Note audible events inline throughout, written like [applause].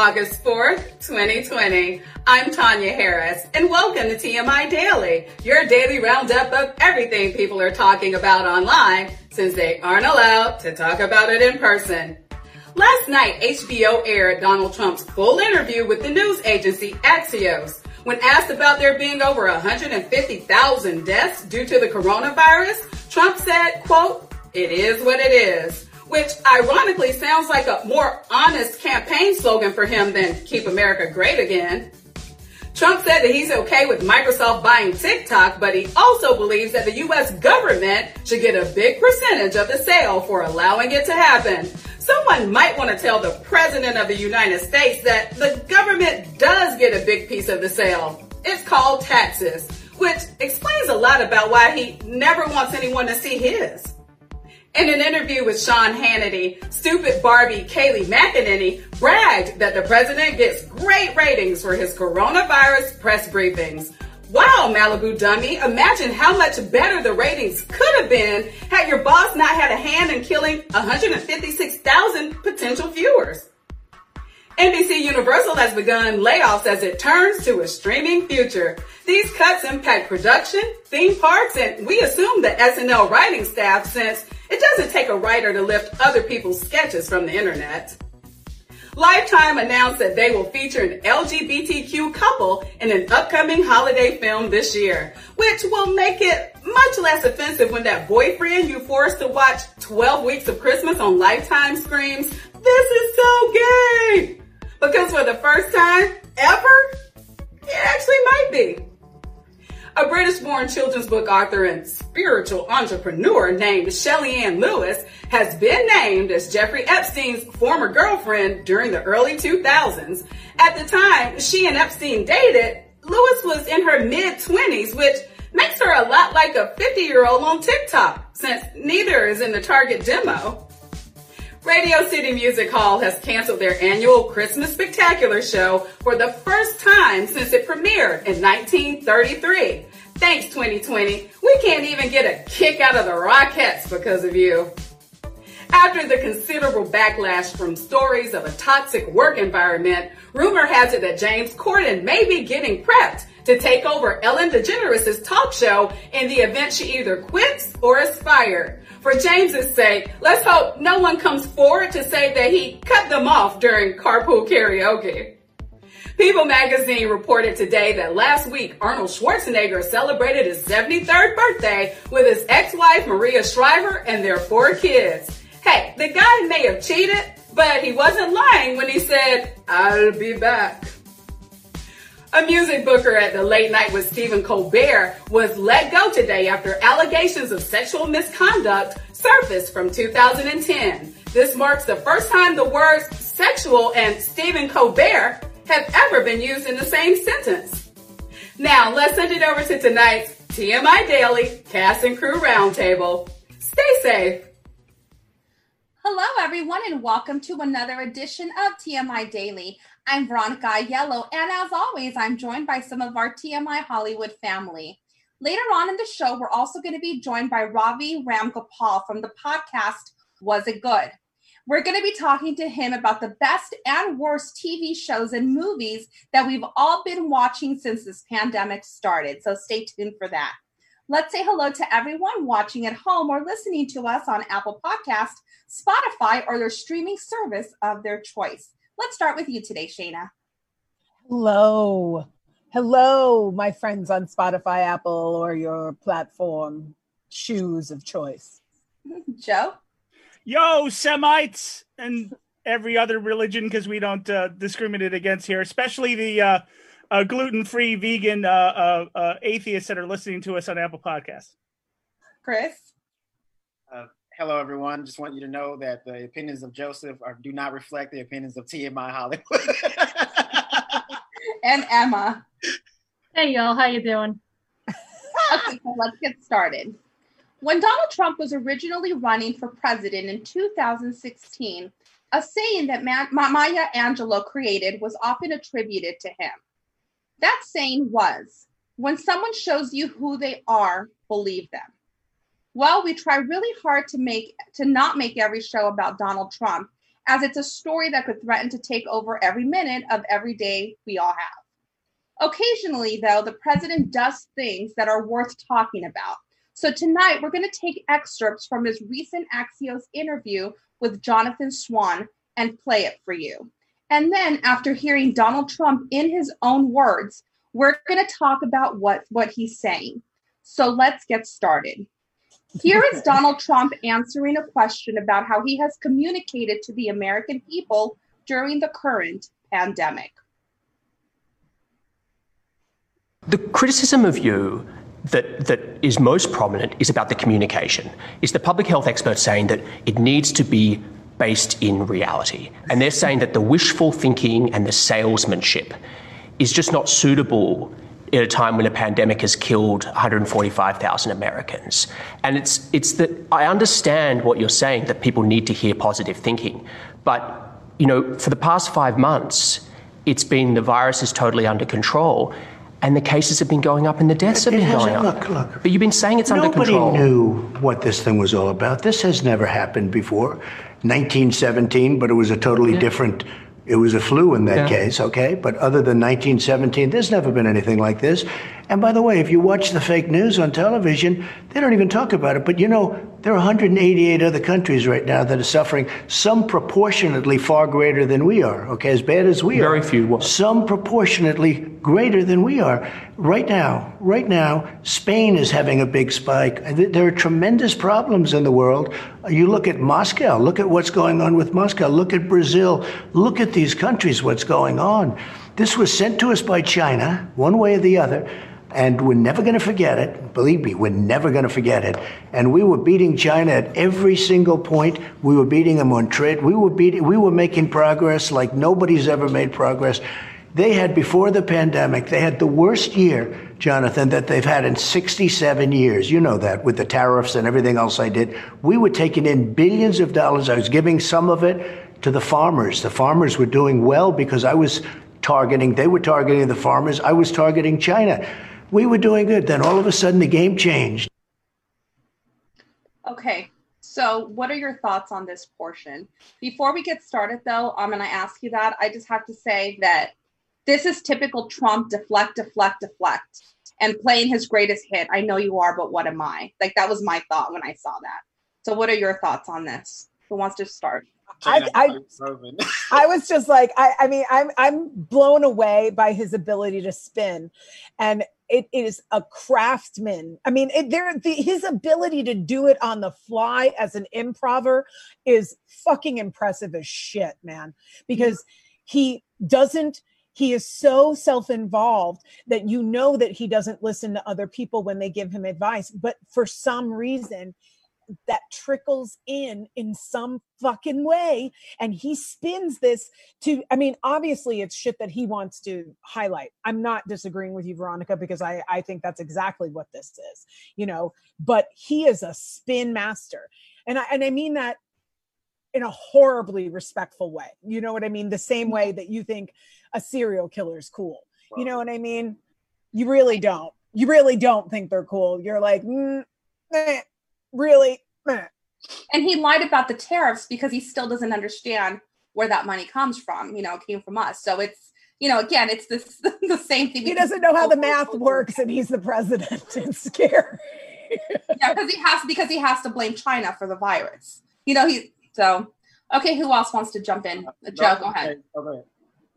August 4th, 2020. I'm Tanya Harris, and welcome to TMI Daily, your daily roundup of everything people are talking about online since they aren't allowed to talk about it in person. Last night, HBO aired Donald Trump's full interview with the news agency Axios. When asked about there being over 150,000 deaths due to the coronavirus, Trump said, quote, it is what it is which ironically sounds like a more honest campaign slogan for him than Keep America Great Again. Trump said that he's okay with Microsoft buying TikTok, but he also believes that the U.S. government should get a big percentage of the sale for allowing it to happen. Someone might want to tell the President of the United States that the government does get a big piece of the sale. It's called taxes, which explains a lot about why he never wants anyone to see his. In an interview with Sean Hannity, stupid Barbie Kayleigh McEnany bragged that the president gets great ratings for his coronavirus press briefings. Wow, Malibu dummy, imagine how much better the ratings could have been had your boss not had a hand in killing 156,000 potential viewers. NBC Universal has begun layoffs as it turns to a streaming future. These cuts impact production, theme parks, and we assume the SNL writing staff since it doesn't take a writer to lift other people's sketches from the internet. Lifetime announced that they will feature an LGBTQ couple in an upcoming holiday film this year, which will make it much less offensive when that boyfriend you forced to watch 12 weeks of Christmas on Lifetime screams, this is so gay! Because for the first time ever, it actually might be. A British-born children's book author and spiritual entrepreneur named Shelly Ann Lewis has been named as Jeffrey Epstein's former girlfriend during the early 2000s. At the time she and Epstein dated, Lewis was in her mid-20s, which makes her a lot like a 50-year-old on TikTok, since neither is in the target demo. Radio City Music Hall has canceled their annual Christmas Spectacular show for the first time since it premiered in 1933. Thanks 2020. We can't even get a kick out of the Rockettes because of you. After the considerable backlash from stories of a toxic work environment, rumor has it that James Corden may be getting prepped to take over Ellen DeGeneres' talk show in the event she either quits or is fired. For James's sake, let's hope no one comes forward to say that he cut them off during carpool karaoke. People magazine reported today that last week Arnold Schwarzenegger celebrated his 73rd birthday with his ex-wife Maria Shriver and their four kids. Hey, the guy may have cheated, but he wasn't lying when he said, I'll be back. A music booker at the Late Night with Stephen Colbert was let go today after allegations of sexual misconduct surfaced from 2010. This marks the first time the words sexual and Stephen Colbert have ever been used in the same sentence. Now let's send it over to tonight's TMI Daily Cast and Crew Roundtable. Stay safe. Hello, everyone, and welcome to another edition of TMI Daily. I'm Veronica Yellow, and as always, I'm joined by some of our TMI Hollywood family. Later on in the show, we're also going to be joined by Ravi Ramgopal from the podcast Was It Good? We're going to be talking to him about the best and worst TV shows and movies that we've all been watching since this pandemic started. So stay tuned for that. Let's say hello to everyone watching at home or listening to us on Apple Podcast, Spotify, or their streaming service of their choice. Let's start with you today, Shayna. Hello. Hello, my friends on Spotify, Apple, or your platform shoes of choice. [laughs] Joe? Yo, Semites and every other religion, because we don't uh, discriminate against here, especially the uh, uh, gluten free vegan uh, uh, uh, atheists that are listening to us on Apple Podcasts. Chris? hello everyone. Just want you to know that the opinions of Joseph are, do not reflect the opinions of TMI Hollywood. and Emma. Hey y'all, how you doing? [laughs] okay, so let's get started. When Donald Trump was originally running for president in 2016, a saying that Ma- Maya Angelou created was often attributed to him. That saying was, when someone shows you who they are, believe them. Well, we try really hard to make to not make every show about Donald Trump, as it's a story that could threaten to take over every minute of every day we all have. Occasionally, though, the president does things that are worth talking about. So tonight, we're going to take excerpts from his recent Axios interview with Jonathan Swan and play it for you. And then, after hearing Donald Trump in his own words, we're going to talk about what, what he's saying. So let's get started. Here is [laughs] Donald Trump answering a question about how he has communicated to the American people during the current pandemic. The criticism of you that, that is most prominent is about the communication. Is the public health experts saying that it needs to be based in reality? And they're saying that the wishful thinking and the salesmanship is just not suitable at a time when a pandemic has killed 145,000 Americans. And it's, it's that I understand what you're saying that people need to hear positive thinking. But, you know, for the past five months, it's been the virus is totally under control. And the cases have been going up and the deaths have It been going up. Look, look. But you've been saying it's under control. Nobody knew what this thing was all about. This has never happened before. 1917, but it was a totally different. It was a flu in that Yeah. case, okay? But other than 1917, there's never been anything like this. And by the way, if you watch the fake news on television, they don't even talk about it. But you know, there are 188 other countries right now that are suffering, some proportionately far greater than we are, okay? As bad as we are. Very few. Some proportionately greater than we are. Right now, right now, Spain is having a big spike. There are tremendous problems in the world. You look at Moscow, look at what's going on with Moscow, look at Brazil, look at these countries, what's going on. This was sent to us by China, one way or the other. And we're never going to forget it. Believe me, we're never going to forget it. And we were beating China at every single point. We were beating them on trade. We were beating. We were making progress like nobody's ever made progress. They had before the pandemic. They had the worst year, Jonathan, that they've had in 67 years. You know that with the tariffs and everything else I did. We were taking in billions of dollars. I was giving some of it to the farmers. The farmers were doing well because I was targeting. They were targeting the farmers. I was targeting China. We were doing good. Then all of a sudden, the game changed. Okay, so what are your thoughts on this portion? Before we get started, though, I'm going to ask you that. I just have to say that this is typical Trump deflect, deflect, deflect, and playing his greatest hit. I know you are, but what am I? Like, that was my thought when I saw that. So, what are your thoughts on this? Who wants to start? I- I- [laughs] I was just like, I, I mean, I'm I'm blown away by his ability to spin, and it is a craftsman. I mean, it, there the, his ability to do it on the fly as an improver is fucking impressive as shit, man. Because he doesn't. He is so self-involved that you know that he doesn't listen to other people when they give him advice, but for some reason that trickles in in some fucking way and he spins this to i mean obviously it's shit that he wants to highlight. I'm not disagreeing with you veronica because i i think that's exactly what this is you know but he is a spin master and i and i mean that in a horribly respectful way you know what i mean? The same way that you think a serial killer is cool you know what i mean? You really don't. You really don't think they're cool. You're like mm, eh, really Meh. And he lied about the tariffs because he still doesn't understand where that money comes from. You know, it came from us. So it's, you know, again, it's this [laughs] the same thing. he doesn't know how the math works and he's the president [laughs] it's scary Yeah, because he has because he has to blame China for the virus. You know, he so okay. Who else wants to jump in? Joe, go ahead. Okay.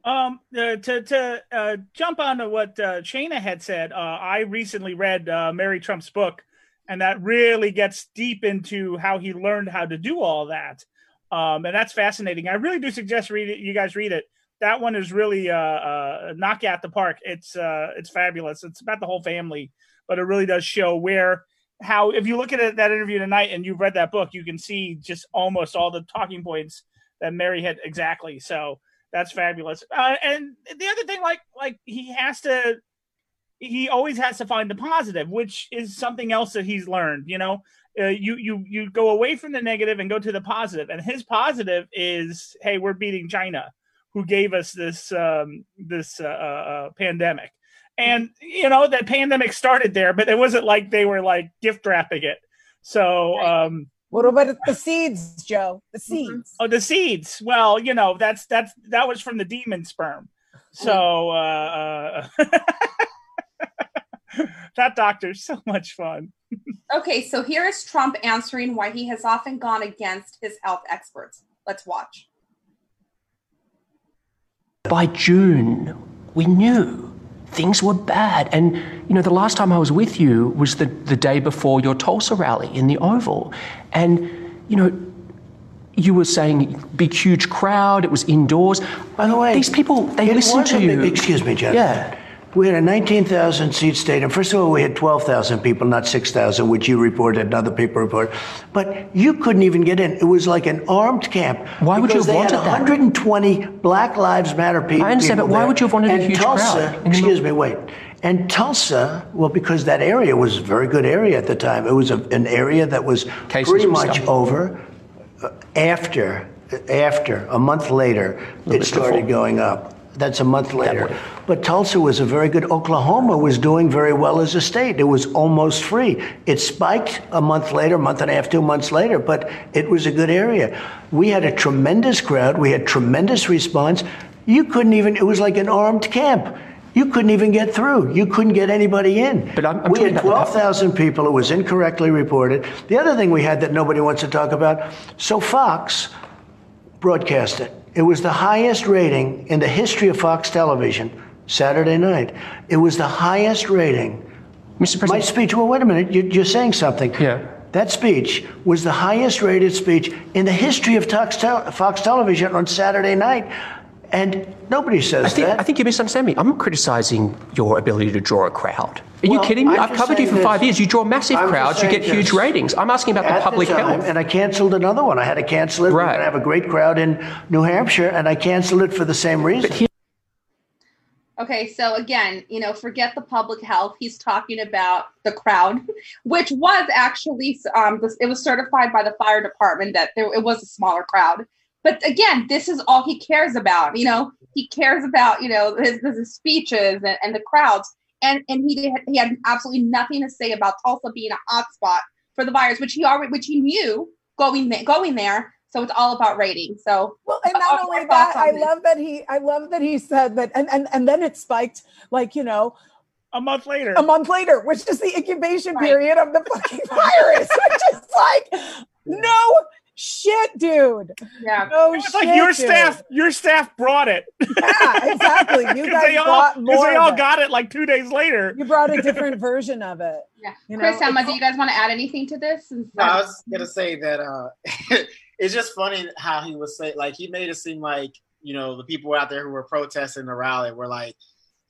Um, uh, to to uh, jump on to what uh, Shayna had said, uh, I recently read uh, Mary Trump's book, and that really gets deep into how he learned how to do all that. Um, and that's fascinating. I really do suggest read it. You guys read it. That one is really uh, uh, knock out the park. It's uh, it's fabulous. It's about the whole family, but it really does show where how if you look at it, that interview tonight and you've read that book, you can see just almost all the talking points that Mary had exactly. So that's fabulous. Uh, and the other thing, like like he has to, he always has to find the positive, which is something else that he's learned. You know, uh, you you you go away from the negative and go to the positive. positive, and his positive is, hey, we're beating China, who gave us this um, this uh, uh, pandemic. And you know that pandemic started there, but it wasn't like they were like gift wrapping it. So um, What about the seeds, Joe? The Mm-hmm. seeds. Oh, the seeds. Well, you know, that's that's that was from the demon sperm. So uh, uh [laughs] that doctor's so much fun. Okay, so here is Trump answering why he has often gone against his health experts. Let's watch. By June, we knew things were bad. And, you know, the last time I was with you was the, the day before your Tulsa rally in the Oval. And, you know, you were saying big, huge crowd, it was indoors. By the way, these people, they it listen to wasn't- you. Excuse me, Jeff. Yeah. We had a 19,000 seat stadium. First of all, we had 12,000 people, not 6,000, which you reported another paper people reported. But you couldn't even get in. It was like an armed camp. Why would you have they wanted had that? 120 Black Lives Matter people. I understand, but why there. would you have wanted a and huge Tulsa, crowd Excuse me, wait. And Tulsa, well, because that area was a very good area at the time. It was a, an area that was Cases pretty much stopped. over. Uh, After, after a month later, it started going up. That's a month later. But Tulsa was a very good. Oklahoma was doing very well as a state. It was almost free. It spiked a month later, month and a half, two months later, but it was a good area. We had a tremendous crowd. We had tremendous response. You couldn't even. It was like an armed camp. You couldn't even get through. You couldn't get anybody in. But I'm- I'm we had 12,000 people. It was incorrectly reported. The other thing we had that nobody wants to talk about. So Fox broadcast it. It was the highest rating in the history of Fox television Saturday night. It was the highest rating. Mr. President. My speech, well, wait a minute, you- you're saying something. Yeah. That speech was the highest rated speech in the history of Fox television on Saturday night. And nobody says I think, that. I think you misunderstand me. I'm not criticizing your ability to draw a crowd. Are you kidding me? I'm I've covered you saying for five years. You draw massive I'm crowds, you saying get huge ratings. I'm asking about the At public time, health. And I canceled another one. I had to cancel it. We We're Right. going to have a great crowd in New Hampshire, and I canceled it for the same reason. here- Okay, so again, you know, forget the public health. He's talking about the crowd, [laughs] which was actually um, it was certified by the fire department that there, it was a smaller crowd. But again, this is all he cares about. You know, he cares about you know his, his speeches and, and the crowds, and and he did, he had absolutely nothing to say about Tulsa being a hotspot for the virus, which he already which he knew going there, going there. So it's all about ratings. So Well, and not uh, only that, on I this? love that he I love that he said that and and, and then it spiked like, you know, A month later. a month later, which is the incubation Right. period of the fucking virus. [laughs] which is like no shit, dude. yeah, No It's shit. like your dude. staff, your staff brought it. Yeah, exactly. You [laughs] guys they all, brought [laughs] 'cause more. they all it. got it like two days later. You brought a different version of it. [laughs] yeah. You know, Chris, Emma, it's- do you guys want to add anything to this? No, I was gonna say that uh, it's just funny how he was say like he made it seem like you know the people out there who were protesting the rally were like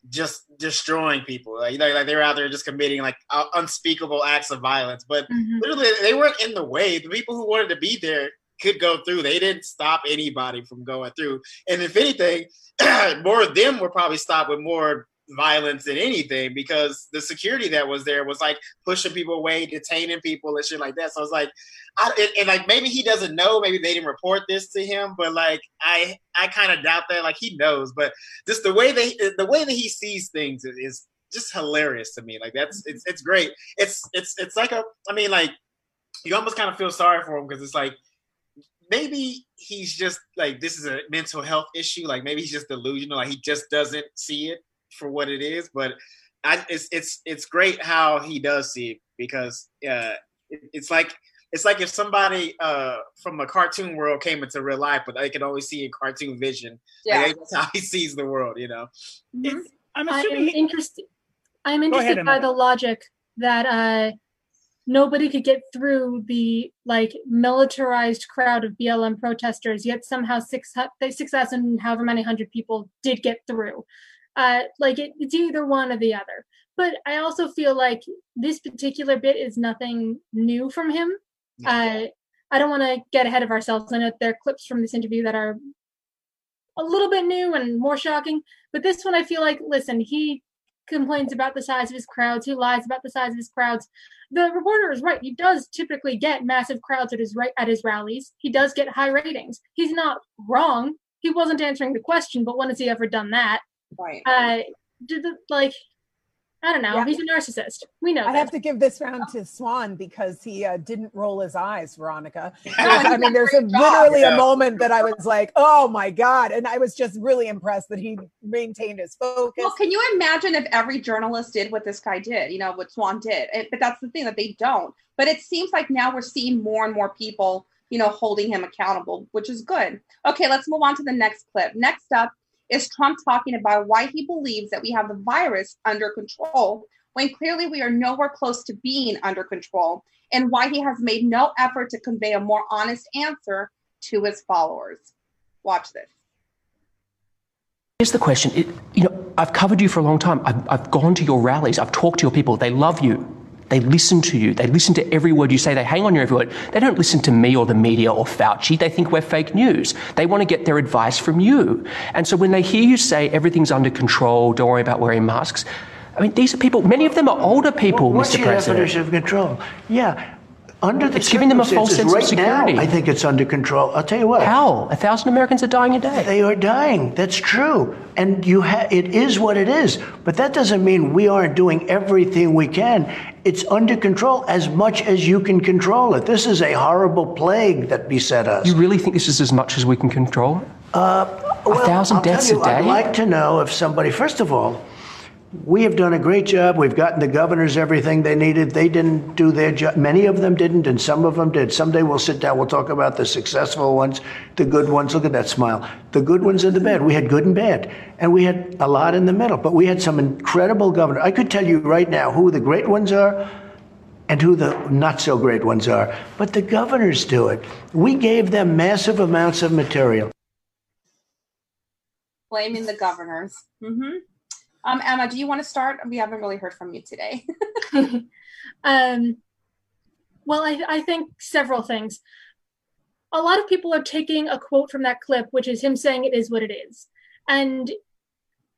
just destroying people, like, like like they were out there just committing like uh, unspeakable acts of violence. But Mhm. literally, they weren't in the way. The people who wanted to be there could go through. They didn't stop anybody from going through. And if anything, [clears throat] more of them were probably stopped with more violence than anything because the security that was there was like pushing people away, detaining people and shit like that. So it's like, I, and, and like maybe he doesn't know, maybe they didn't report this to him, but like I I kind of doubt that. Like he knows, but just the way that the way that he sees things is, is just hilarious to me. Like that's it's it's great. It's it's it's like a I mean like you almost kind of feel sorry for him because it's like maybe he's just like this is a mental health issue. Like maybe he's just delusional. Like he just doesn't see it for what it is. But I, it's it's it's great how he does see it because uh, it, it's like it's like if somebody uh, from a cartoon world came into real life, but they can only see in cartoon vision. Yeah. Like, that's how he sees the world. You know. Mhm. I'm I am assuming he, interested. I'm Go ahead, interested by the logic that uh, nobody could get through the like militarized crowd of BLM protesters, yet somehow six six thousand, however many hundred people did get through. Uh, like it, it's either one or the other. But I also feel like this particular bit is nothing new from him. Uh, I don't want to get ahead of ourselves. I know there are clips from this interview that are a little bit new and more shocking, but this one I feel like, listen, he complains about the size of his crowds. He lies about the size of his crowds. The reporter is right. He does typically get massive crowds at his ra- at his rallies. He does get high ratings. He's not wrong. He wasn't answering the question, but when has he ever done that? Right. Uh, did the, like, I don't know. Yeah. He's a narcissist. We know I that. have to give this round to Swan because he uh, didn't roll his eyes, Veronica. [laughs] I mean, he did a there's a great job. literally Yeah. a moment that I was like, "Oh my god!" and I was just really impressed that he maintained his focus. Well, can you imagine if every journalist did what this guy did? You know what Swan did, It- but that's the thing that they don't. But it seems like now we're seeing more and more people, you know, holding him accountable, which is good. Okay, let's move on to the next clip. Next up is Trump talking about why he believes that we have the virus under control when clearly we are nowhere close to being under control, and why he has made no effort to convey a more honest answer to his followers. Watch this. Here's the question. It, you know, I've covered you for a long time. I've, I've gone to your rallies. I've talked to your people. They love you. They listen to you. They listen to every word you say. They hang on your every word. They don't listen to me or the media or Fauci. They think we're fake news. They want to get their advice from you. And so when they hear you say everything's under control, don't worry about wearing masks, I mean, these are people, many of them are older people, What's Mr. your President. definition of control? Yeah, under the It's giving them a false sense of right security. now, I think it's under control. I'll tell you what. How? A thousand Americans are dying a day. They are dying. That's true, and you ha- it is what it is. But that doesn't mean we aren't doing everything we can. It's under control as much as you can control it. This is a horrible plague that beset us. You really think this is as much as we can control? Uh, well, a thousand I'll deaths you, a day? I'd like to know if somebody, first of all, we have done a great job. We've gotten the governors everything they needed. They didn't do their job. Many of them didn't, and some of them did. Someday we'll sit down. We'll talk about the successful ones, the good ones. Look at that smile. The good ones and the bad. We had good and bad, and we had a lot in the middle. But we had some incredible governors. I could tell you right now who the great ones are and who the not so great ones are. But the governors do it. We gave them massive amounts of material. blaming the governors. hmm Um, Emma, do you want to start? We haven't really heard from you today. [laughs] [laughs] um, well, I, I think several things. A lot of people are taking a quote from that clip, which is him saying it is what it is. And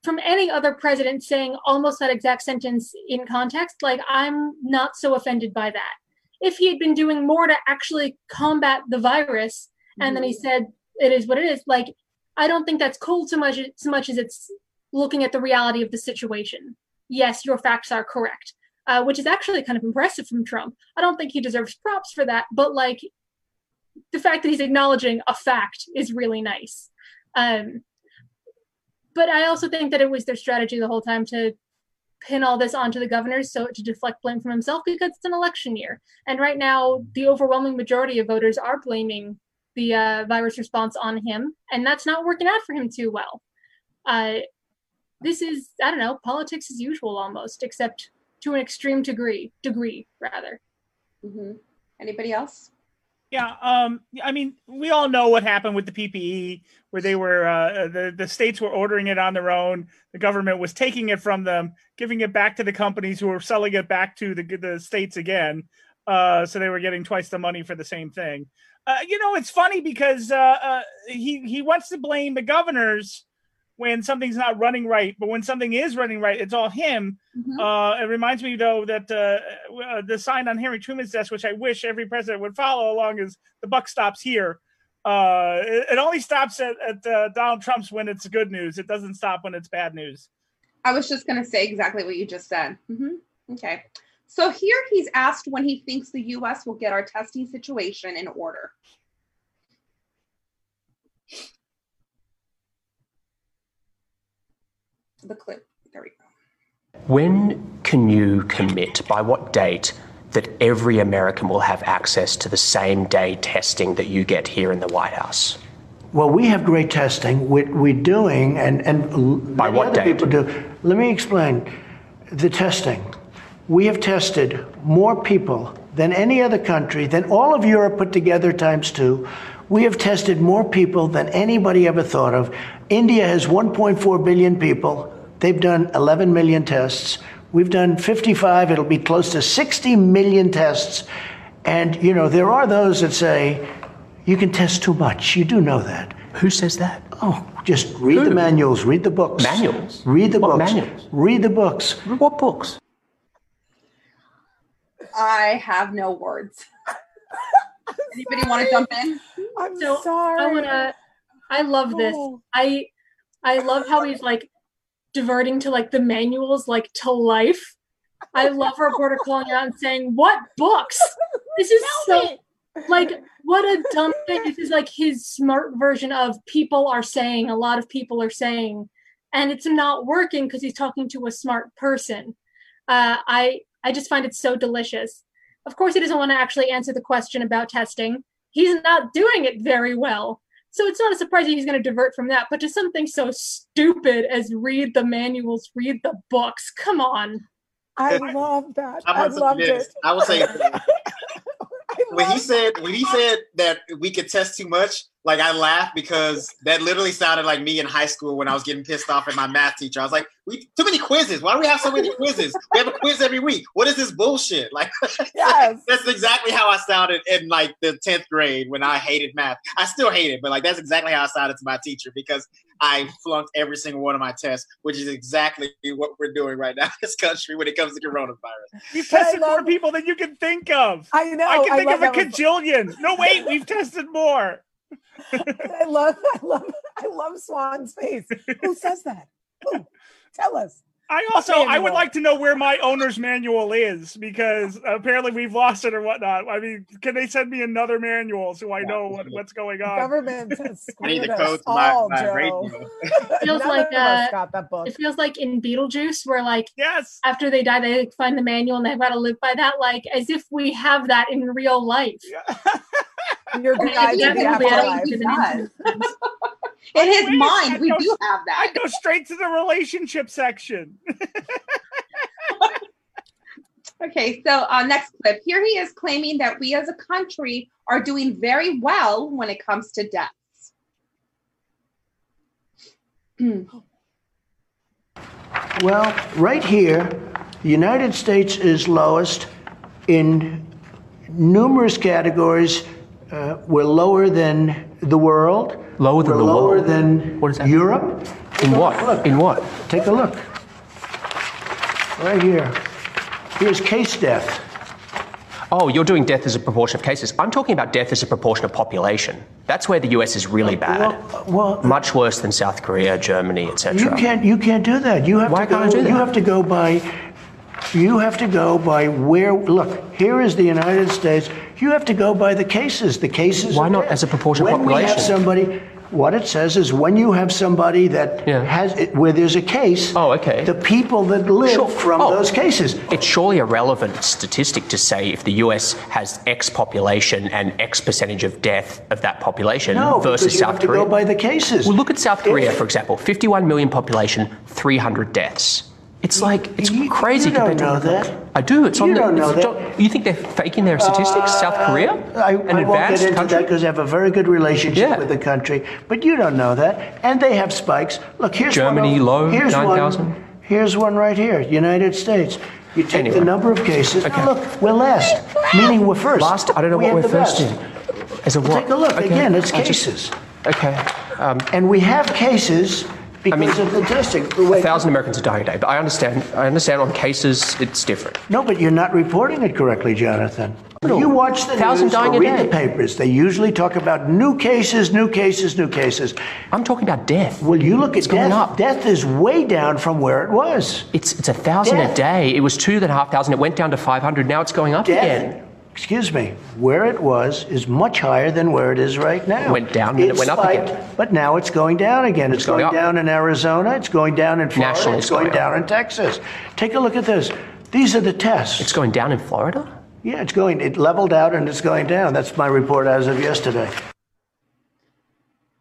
from any other president saying almost that exact sentence in context, like, I'm not so offended by that. If he had been doing more to actually combat the virus, and then he said it is what it is, like, I don't think that's cold so much, so much as it's looking at the reality of the situation. Yes, your facts are correct uh, which is actually kind of impressive from Trump. I don't think he deserves props for that, but like the fact that he's acknowledging a fact is really nice. Um, but I also think that it was their strategy the whole time to pin all this onto the governors so to deflect blame from himself because it's an election year. And right now, the overwhelming majority of voters are blaming the uh, virus response on him, and that's not working out for him too well. Uh, this is, I don't know, politics as usual almost, except to an extreme degree, degree rather. hmm Anybody else? Yeah, um, I mean, we all know what happened with the PPE, where they were uh, the the states were ordering it on their own. The government was taking it from them, giving it back to the companies who were selling it back to the the states again. Uh, so they were getting twice the money for the same thing. Uh, you know, it's funny because uh, uh, he he wants to blame the governors when something's not running right, but when something is running right, it's all him. Mhm. Uh, it reminds me though that uh, uh, the sign on Henry Truman's desk, which I wish every president would follow along, is the buck stops here. Uh, it, it only stops at, at uh, Donald Trump's when it's good news. It doesn't stop when it's bad news. I was just going to say exactly what you just said. hmm Okay. So here he's asked when he thinks the US will get our testing situation in order. The clip. There we go. When can you commit, by what date, that every American will have access to the same day testing that you get here in the White House? Well, we have great testing. We're, we're doing, and, and l- By what other date? people do. Let me explain the testing. We have tested more people than any other country, than all of Europe put together times two. We have tested more people than anybody ever thought of. India has 1.4 billion people. They've done 11 million tests. We've done 55, it'll be close to 60 million tests. And, you know, there are those that say, you can test too much. You do know that. Who says that? Oh, just read the manuals, read the books. Manuals? Read the What books. manuals? Read the books. What books? I have no words. [laughs] Anybody want to jump in? I'm So sorry. I wanna I love this. Oh. I I love how he's like diverting to like the manuals like to life. I love a reporter calling out and saying, "What books? This is so like what a dumb thing. This is like his smart version of people are saying. A lot of people are saying, and it's not working because he's talking to a smart person. Uh, I I just find it so delicious. Of course, he doesn't want to actually answer the question about testing. He's not doing it very well. So it's not a surprise that he's going to divert from that, but to something so stupid as read the manuals, read the books. Come on. I love that. I'm I gonna loved say it. I will say [laughs] when he said when he said that we could test too much, like I laughed because that literally sounded like me in high school when I was getting pissed off at my math teacher. I was like, "We too many quizzes. Why do we have so many quizzes? We have a quiz every week. What is this bullshit?" Like [laughs] yes. that's exactly how I sounded in like the tenth grade when I hated math. I still hate it, but like that's exactly how I sounded to my teacher because I flunked every single one of my tests, which is exactly what we're doing right now in this country when it comes to coronavirus. You've But I tested more people than you can think of. I know. I can think love of a that one. cajillion. No, wait, [laughs] we've tested more. I love, I love, I love Swan's face. Who says that? Who? Tell us. I also I would like to know where my owner's manual is because apparently we've lost it or whatnot. I mean, can they send me another manual so I know what, what's going on? Government has [laughs] I need screwed the us code to my, all, my Joe. radio. [laughs] [laughs] Feels None like, of us uh, got that book. It feels like in Beetlejuice, where like Yes. after they die, they find the manual and they've got to live by that, like as if we have that in real life. Your Maybe guide the afterlife. have to does. the In his Wait mind, second, we no, do have that. I that. go straight to the relationship section. [laughs] Okay, so uh, next clip. Here he is claiming that we as a country are doing very well when it comes to deaths. [clears throat] Well, right here, the United States is lowest in numerous categories. Uh, we're lower than the world. Lower than we're the lower world? than What is that? Europe. In what? Look, In what? take a look. Right here. Here's case death. Oh, you're doing death as a proportion of cases. I'm talking about death as a proportion of population. That's where the US is really bad. Well, well, Much worse than South Korea, Germany, etc. You can't. You can't do that. You have Why to go. can't I do that? You have to go by. You have to go by where. Look, here is the United States. You have to go by the cases. The cases. Why not as a proportion of population? when we have somebody. What it says is when you have somebody that Yeah. has where there's a case. Oh, okay. The people that live Sure. from Oh. those cases. It's surely a relevant statistic to say if the US has X population and X percentage of death of that population No, versus you South have to Korea. go by the cases. well, look at South Korea, If- for example 51 million population, 300 deaths. It's like, it's You- crazy you don't compared to know other that. I do. It's You on the. don't know that. You think they're faking their statistics? South Korea? I, An I won't advanced get into that because I have a very good relationship Yeah. with the country, but you don't know that. And they have spikes. Look, here's Germany, one. low, here's 9,000. One, here's one right here, United States. You take Anyway. the number of cases. Okay. Now look, we're last, meaning we're first. Last, I don't know We what we're first best. in. As a what? Take a look. Okay, Again, it's I just- cases. okay. Um, And we have cases because mean, of the testing. a thousand Americans are dying a day, but I understand. I understand on cases it's different. No, but you're not reporting it correctly, Jonathan. When you watch the Thousand news dying or read the papers, they usually talk about new cases, new cases, new cases. I'm talking about death. Well, you look It's at going death. up. Death is way down from where it was. It's it's a thousand a day. It was two and a half thousand. It went down to five hundred. Now it's going up Death, again. Excuse me, where it was is much higher than where it is right now. It went down, then it went up spiked, again. But now it's going down again. It's, going going, down in Arizona. It's going down in Florida. Nationally, it's it's going going up. down in Texas. Take a look at this. These are the tests. It's going down in Florida. yeah, it's going. It leveled out and it's going down. That's my report as of yesterday.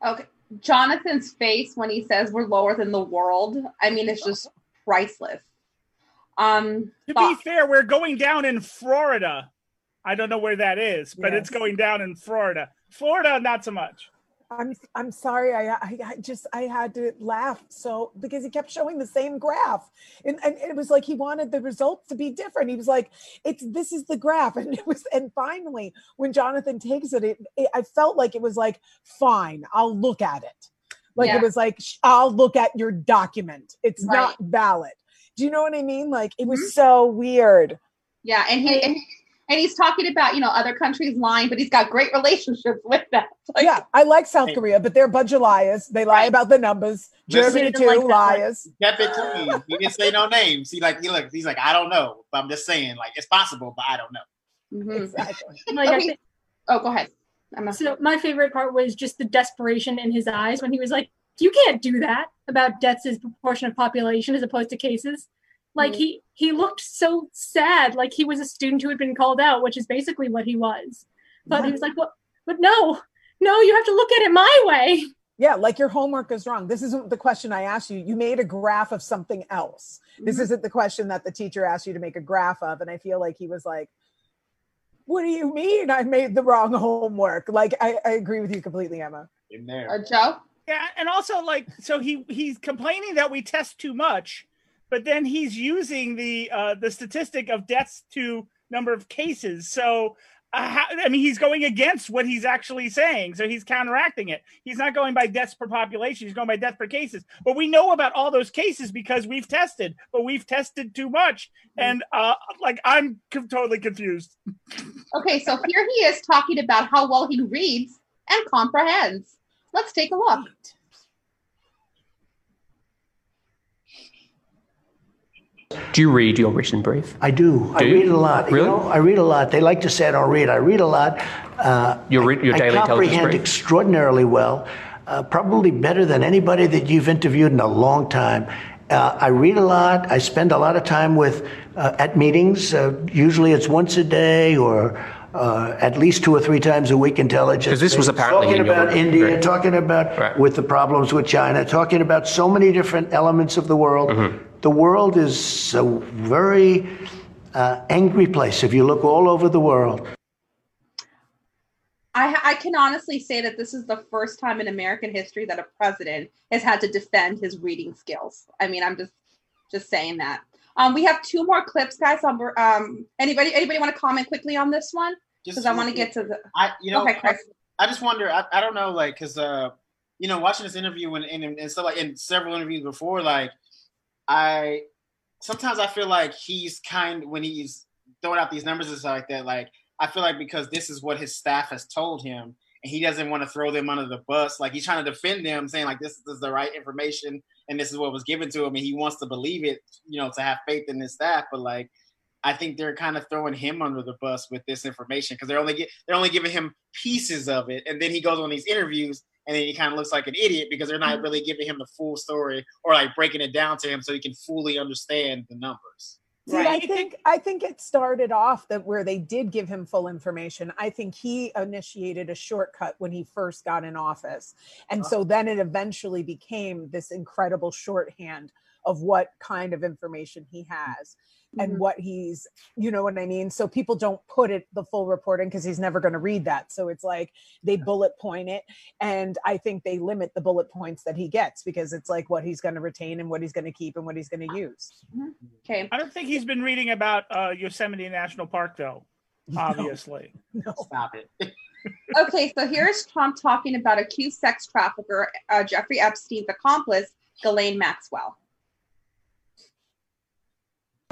Okay. Jonathan's face when he says we're lower than the world, I mean, it's just priceless. Um, To be fair, we're going down in Florida. I don't know where that is, but it's going down in Florida. Florida, not so much. I'm I'm sorry. I, I I just I had to laugh so because he kept showing the same graph, and, and it was like he wanted the results to be different. He was like, "It's this is the graph," [laughs] and it was. And finally, when Jonathan takes it, it, it I felt like it was like, "Fine, I'll look at it." Like Yeah. it was like, "I'll look at your document. It's not valid." Do you know what I mean? Like it was mm-hmm. so weird. yeah, and he and and he's talking about you know other countries lying, but he's got great relationships [laughs] with them. Like, yeah, I like South Korea, but they're a bunch of liars. They lie about the numbers. Germany Listen, too, like liars. kept it clean. He didn't say no names. He like he look. He's like I don't know, but I'm just saying like it's possible, but I don't know. mhm. Exactly. [laughs] Like, Okay. think- Oh, go ahead. I'm not, so my favorite part was just the desperation in his eyes when he was like, "You can't do that about deaths as proportion of population as opposed to cases." Like Mhm. he he looked so sad, like he was a student who had been called out, which is basically what he was. But he was like, "What? But no, no, you have to look at it my way." Yeah, like your homework is wrong. This isn't the question I asked you. You made a graph of something else. This Mhm. isn't the question that the teacher asked you to make a graph of. And I feel like he was like, What do you mean I made the wrong homework? Like, I, I agree with you completely, Emma. In there, uh, Joe. Yeah, and also like so he he's complaining that we test too much, but then he's using the uh the statistic of deaths to number of cases. So uh, how, I mean, he's going against what he's actually saying. So he's counteracting it. He's not going by deaths per population. He's going by death per cases. But we know about all those cases because we've tested, but we've tested too much. And uh, like, I'm co- totally confused. Okay, so here he is talking about how well he reads and comprehends. Let's take a look. Do you read your written brief? I do. I Do you? read a lot. Really? You know, I read a lot. They like to say I don't read. I read a lot. Uh, Your re- your I daily intelligence comprehend brief? extraordinarily well. Uh, probably better than anybody that you've interviewed in a long time. Uh, I read a lot. I spend a lot of time with uh, at meetings. Uh, usually, it's once a day or uh, at least two or three times a week. Intelligence. 'Cause this was apparently talking in about India, brief. talking about Right. with the problems with China, talking about so many different elements of the world. Mm-hmm. The world is a very uh, angry place. If you look all over the world, I, I can honestly say that this is the first time in American history that a president has had to defend his reading skills. I mean, I'm just just saying that. Um, we have two more clips, guys. Um, um, anybody anybody want to comment quickly on this one? Because I want to get to the. I you know Okay, Chris. I just wonder. I, I don't know, like, cause uh, you know, watching this interview and and, and stuff like in several interviews before, like, I sometimes I feel like he's kind when he's throwing out these numbers and stuff like that. Like, I feel like because this is what his staff has told him, and he doesn't want to throw them under the bus. Like he's trying to defend them, saying like this is the right information and this is what was given to him, and he wants to believe it, you know, to have faith in his staff. But like. I think they're kind of throwing him under the bus with this information because they're only get, they're only giving him pieces of it, and then he goes on these interviews and then he kind of looks like an idiot because they're not mm-hmm. really giving him the full story or like breaking it down to him so he can fully understand the numbers. See, I think I think it started off that where they did give him full information. I think he initiated a shortcut when he first got in office. And so then it eventually became this incredible shorthand of what kind of information he has and Mhm. what he's, you know what I mean? So people don't put it the full report in because he's never going to read that. So it's like they bullet point it. And I think they limit the bullet points that he gets because it's like what he's going to retain and what he's going to keep and what he's going to use. Okay. I don't think he's been reading about uh, Yosemite National Park, though, [laughs] obviously. No. Stop it. [laughs] Okay, so here's Trump talking about accused sex trafficker uh, Jeffrey Epstein's accomplice, Ghislaine Maxwell.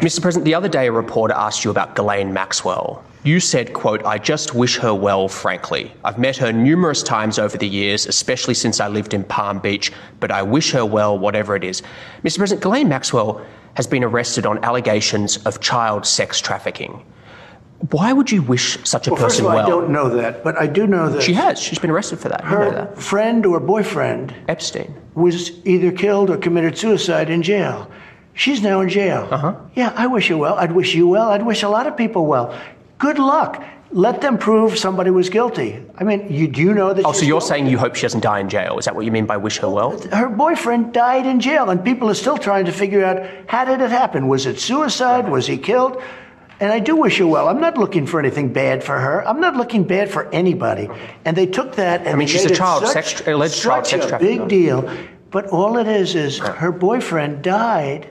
Mr. President, the other day a reporter asked you about Ghislaine Maxwell. You said, quote, I just wish her well, frankly. I've met her numerous times over the years, especially since I lived in Palm Beach, but I wish her well, whatever it is. Mr. President, Ghislaine Maxwell has been arrested on allegations of child sex trafficking. Why would you wish such a well, first person all, well? I don't know that, but I do know that She has. She's been arrested for that. You know her that. friend or boyfriend Epstein. was either killed or committed suicide in jail. She's now in jail. Uh-huh. Yeah, I wish her well. I'd wish you well. I'd wish a lot of people well. Good luck. Let them prove somebody was guilty. I mean, you do you know that? Oh, so you're guilty? saying you hope she doesn't die in jail? Is that what you mean by wish her well? her boyfriend died in jail, and people are still trying to figure out how did it happen? Was it suicide? Was he killed? And I do wish her well. I'm not looking for anything bad for her. I'm not looking bad for anybody. And they took that. And I mean, she's a child sex- alleged child such sex a big deal. But all it is is her boyfriend died.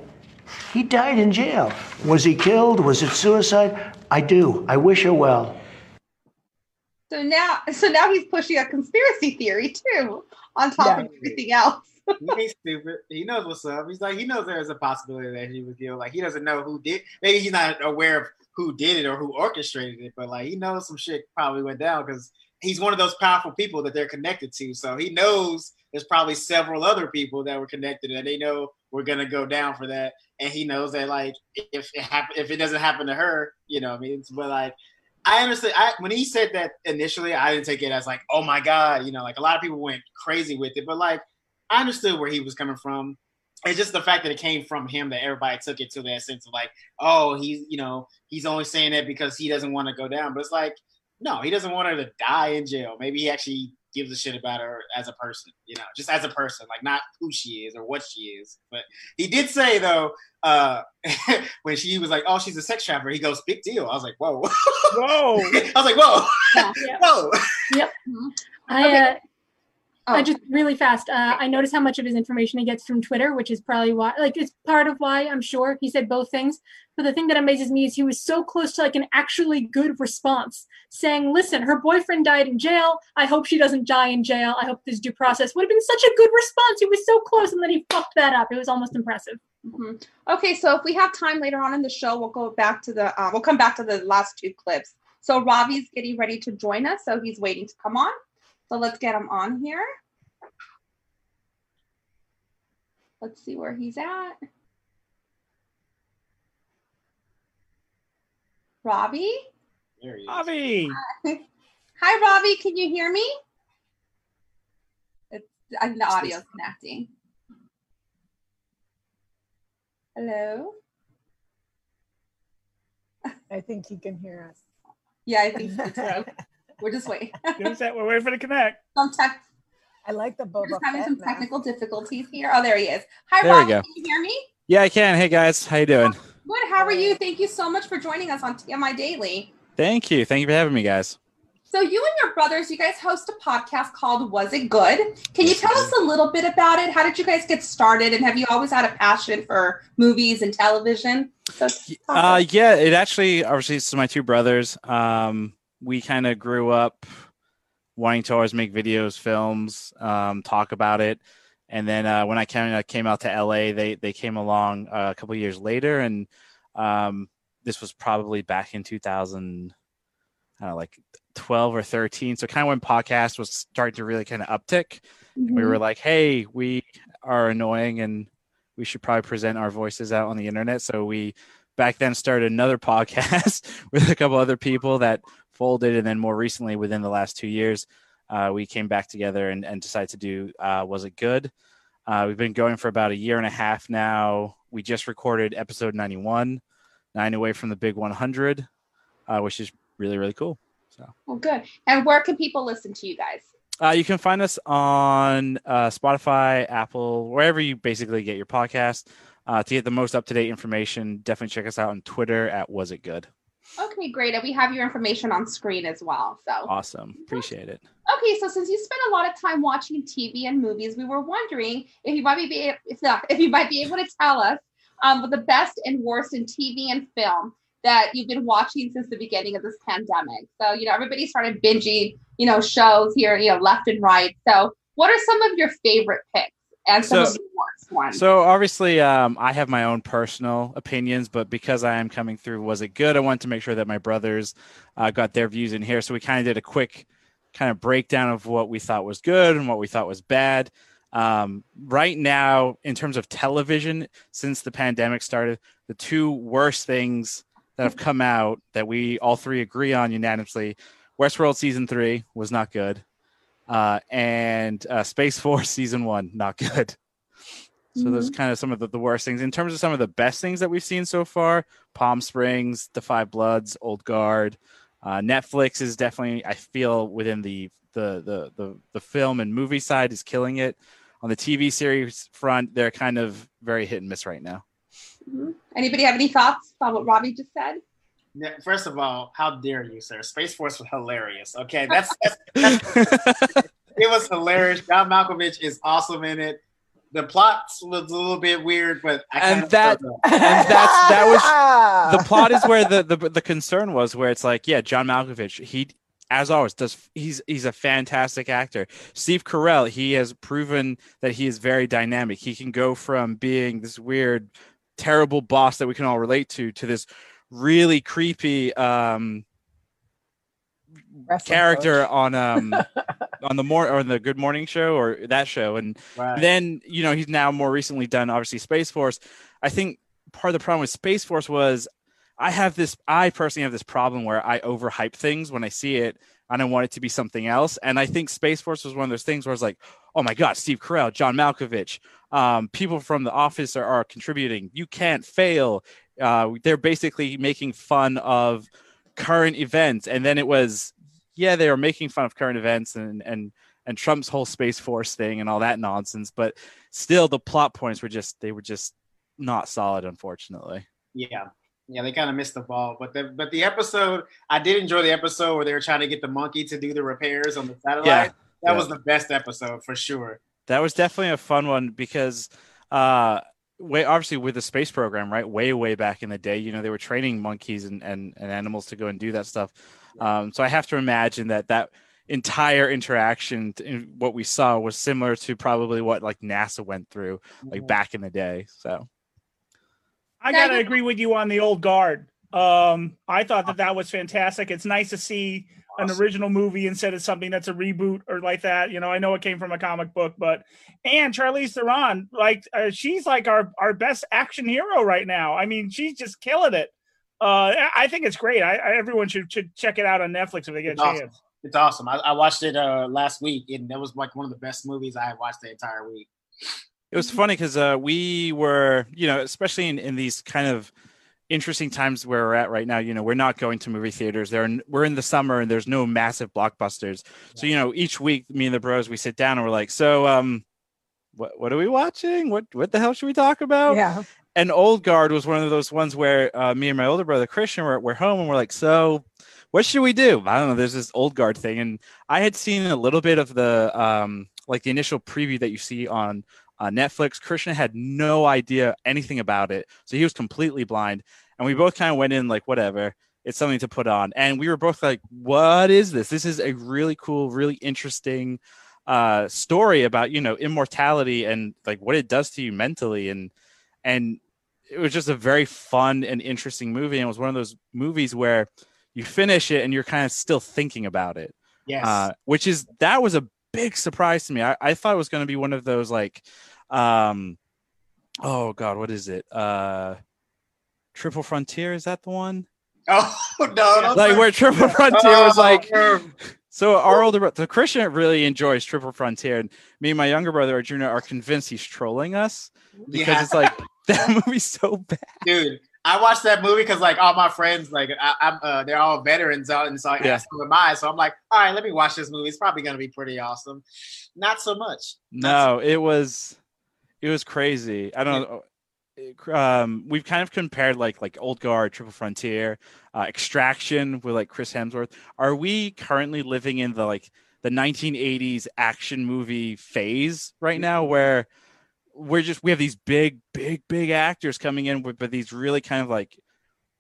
He died in jail. Was he killed? Was it suicide? I do. I wish her well. So now, so now he's pushing a conspiracy theory too, on top Yeah. of everything else. [laughs] he ain't stupid. He knows what's up. He's like he knows there's a possibility that he was killed. Like he doesn't know who did. Maybe he's not aware of who did it or who orchestrated it, but like he knows some shit probably went down because he's one of those powerful people that they're connected to. So he knows there's probably several other people that were connected and they know we're gonna go down for that. And he knows that like if it happen if it doesn't happen to her, you know, I mean, but like I understand. I when he said that initially, I didn't take it as like, oh my god, you know, like a lot of people went crazy with it, but like I understood where he was coming from. It's just the fact that it came from him that everybody took it to that sense of like, oh, he's you know, he's only saying that because he doesn't want to go down. But it's like, no, he doesn't want her to die in jail. Maybe he actually gives a shit about her as a person, you know, just as a person, like not who she is or what she is. But he did say though, uh, [laughs] when she was like, "Oh, she's a sex trafficker," he goes, "Big deal." I was like, "Whoa, [laughs] whoa!" I was like, "Whoa, Yeah. [laughs] whoa!" Yep. Mhm. I Okay. uh, Oh. I just really fast. Uh, I notice how much of his information he gets from Twitter, which is probably why, like, it's part of why I'm sure he said both things. But the thing that amazes me is he was so close to like an actually good response, saying, "Listen, her boyfriend died in jail. I hope she doesn't die in jail. I hope there's due process." Would have been such a good response. He was so close, and then he fucked that up. It was almost impressive. Mhm. Okay, so if we have time later on in the show, we'll go back to the uh, we'll come back to the last two clips. So Robbie's getting ready to join us, so he's waiting to come on. So let's get him on here. Let's see where he's at. Robbie? There he is. Avi. [laughs] Hi, Robbie. Can you hear me? It's, I think the audio's connecting. Hello? I think he can hear us. Yeah, I think so [laughs] too. We're just waiting. Give us that. We're waiting for the connect. some tech, I like the we're just having Fett some mask. technical difficulties here. Oh, there he is. Hi, There we Robbie. Can you hear me? Yeah, I can. Hey guys, how you doing? Good. How are you? Thank you so much for joining us on TMI Daily. Thank you. Thank you for having me, guys. So you and your brothers, you guys host a podcast called Was It Good? Can you tell us a little bit about it? How did you guys get started? And have you always had a passion for movies and television? So Uh, yeah, it actually obviously it's my two brothers. Um, we kind of grew up wanting to always make videos, films, um, talk about it, and then uh, when I came I came out to LA, they they came along uh, a couple years later, and um, this was probably back in 2000, I don't know, like 12 or 13. So kind of when podcast was starting to really kind of uptick. Mm-hmm. we were like, hey, we are annoying and we should probably present our voices out on the internet. So we back then started another [laughs] podcast with a couple other people that folded. And then more recently, within the last two years, uh, we came back together and, and decided to do uh, Was It Good? Uh, we've been going for about a year and a half now. We just recorded episode 91, nine away from the big 100, uh, which is really, really cool. So, Well, good. And where can people listen to you guys? Uh, you can find us on uh, Spotify, Apple, wherever you basically get your podcast. Uh, to get the most up to date information, definitely check us out on Twitter at Was It Good. Okay, great. And we have your information on screen as well. So Awesome, appreciate it. Okay, so since you spend a lot of time watching TV and movies, we were wondering if you might be if, if you might be able to tell us um, the best and worst in TV and film that you've been watching since the beginning of this pandemic. So you know everybody started binging you know shows here you know left and right. So what are some of your favorite picks and some So- of worst ones? So obviously, um, I have my own personal opinions, but because I am coming through, was it good? I wanted to make sure that my brothers uh, got their views in here. So we kind of did a quick kind of breakdown of what we thought was good and what we thought was bad. Um, right now, in terms of television, since the pandemic started, the two worst things that have come out that we all three agree on unanimously Westworld season three was not good. Uh, and uh, Space Force [laughs] season one, not good. So those kind of some of the, the worst things. In terms of some of the best things that we've seen so far, Palm Springs, The Five Bloods, Old Guard, uh, Netflix is definitely I feel within the the, the the the film and movie side is killing it. On the TV series front, they're kind of very hit and miss right now. Mhm. Anybody have any thoughts on what Robbie just said? First of all, how dare you, sir? Space Force was hilarious. Okay, [laughs] that's, that's, that's it was hilarious. John Malkovich is awesome in it. The plot was a little bit weird, but I And that- and that's that was was [laughs] the plot is where the, the the concern was where it's like yeah john malkovich he as always does he's he's a fantastic actor. Steve carell he has proven that he is very dynamic. He can go from being this weird terrible boss that we can all relate to to this really creepy um, Wrestling character coach. on um [laughs] on the more or the Good Morning Show or that show, and Right. then you know he's now more recently done obviously Space Force. I think part of the problem with Space Force was I have this I personally have this problem where I overhype things when I see it and I want it to be something else. And I think Space Force was one of those things where it's like, oh my God, Steve Carell, John Malkovich, um, people from the office are, are contributing. You can't fail. Uh, they're basically making fun of current events. And then it was, yeah, they were making fun of current events and and and Trump's whole Space Force thing and all that nonsense. But still the plot points were just they were just not solid, unfortunately. Yeah. Yeah, they kind of missed the ball, but the but the episode I did enjoy the episode where they were trying to get the monkey to do the repairs on the satellite. Yeah, that yeah. was the best episode for sure. That was definitely a fun one because uh way obviously with the space program, right? Way, way back in the day, you know, they were training monkeys and, and, and animals to go and do that stuff. Um, so I have to imagine that that entire interaction in what we saw was similar to probably what like NASA went through like Mhm. back in the day. So I gotta agree with you on the old guard. Um, I thought that that was fantastic. It's nice to see an original movie instead of something that's a reboot or like that. You know, I know it came from a comic book, but and Charlize Theron, like uh, she's like our our best action hero right now. I mean, she's just killing it. Uh, I- I think it's great. I, I everyone should should check it out on Netflix if they get It's a awesome. chance. It's awesome. I, I watched it uh last week, and that was like one of the best movies I had watched the entire week. it was funny because uh, we were, you know, especially in, in these kind of interesting times where we're at right now, you know, we're not going to movie theaters. There, we're in the summer and there's no massive blockbusters. So, you know, each week, me and the bros, we sit down and we're like, so, um, what what are we watching? What what the hell should we talk about? Yeah. And Old Guard was one of those ones where uh, me and my older brother Christian were, were home and we're like, so what should we do? I don't know. There's this Old Guard thing, and I had seen a little bit of the um, like the initial preview that you see on uh, Netflix. Christian had no idea anything about it, so he was completely blind, and we both kind of went in like, whatever. It's something to put on, and we were both like, "What is this? This is a really cool, really interesting uh, story about you know immortality and like what it does to you mentally and and it was just a very fun and interesting movie and it was one of those movies where you finish it and you're kind of still thinking about it. Yes. uh, which is that was a big surprise to me. I, I thought it was going to be one of those like um oh god what is it? Uh triple frontier is that the one? [laughs] Oh no, like say- where triple [laughs] frontier was Oh, like [laughs] so our older brother, the Christian really enjoys Triple Frontier, and me and my younger brother Arjuna are convinced he's trolling us because Yeah. it's like that [laughs] movie's so bad. dude. I watched that movie because like all my friends, like I, I'm, uh, they're all veterans out, and so Yeah. so am I. So I'm like, all right, let me watch this movie. It's probably gonna be pretty awesome. Not so much. No, it was it was crazy. I don't know. Um, we've kind of compared like like Old Guard, Triple Frontier, uh, Extraction with like Chris Hemsworth. Are we currently living in the like the 1980s action movie phase right now, where we're just we have these big, big, big actors coming in with, with these really kind of like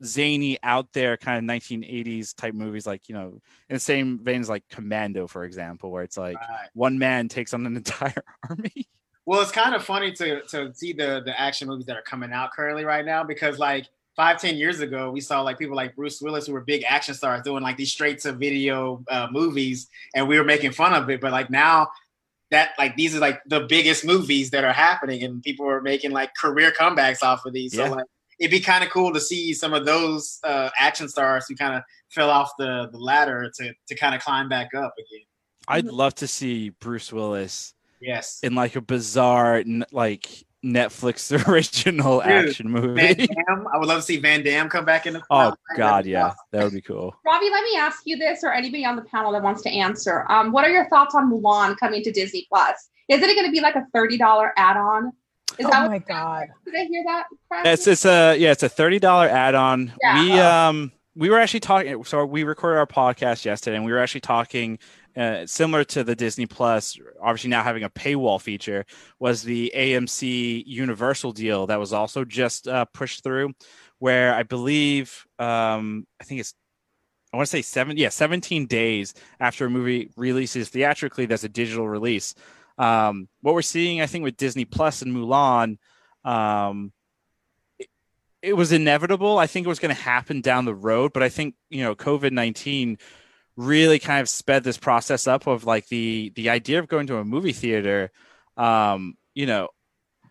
zany out there kind of 1980s type movies like you know in the same vein as like commando for example where it's like Right. one man takes on an [laughs] entire army Well, it's kind of funny to to see the the action movies that are coming out currently right now because like five ten years ago we saw like people like Bruce Willis who were big action stars doing like these straight to video uh, movies and we were making fun of it, but like now that like these are like the biggest movies that are happening and people are making like career comebacks off of these. Yeah. So like it'd be kind of cool to see some of those uh, action stars who kind of fell off the the ladder to to kind of climb back up again. i'd love to see bruce willis Yes. in like a bizarre like netflix [laughs] original Dude, action Van movie Damme. [laughs] I would love to see Van Damme come back in the oh That'd god yeah awesome. that would be cool Robbie, let me ask you this, or anybody on the panel that wants to answer. Um, what are your thoughts on Mulan coming to Disney Plus? Is it going to be like a thirty dollar add on? Is Oh that my god. did I hear that? correctly? it's it's a yeah it's a $30 add-on Yeah. we um we were actually talking so we recorded our podcast yesterday and we were actually talking uh, similar to the disney plus obviously now having a paywall feature was the amc universal deal that was also just uh, pushed through where i believe um i think it's I want to say seven, yeah, 17 days after a movie releases theatrically, that's a digital release. Um, what we're seeing, I think, with Disney Plus and Mulan, um, it was inevitable. I think it was going to happen down the road, but I think you know COVID nineteen really kind of sped this process up of like the the idea of going to a movie theater. Um, you know,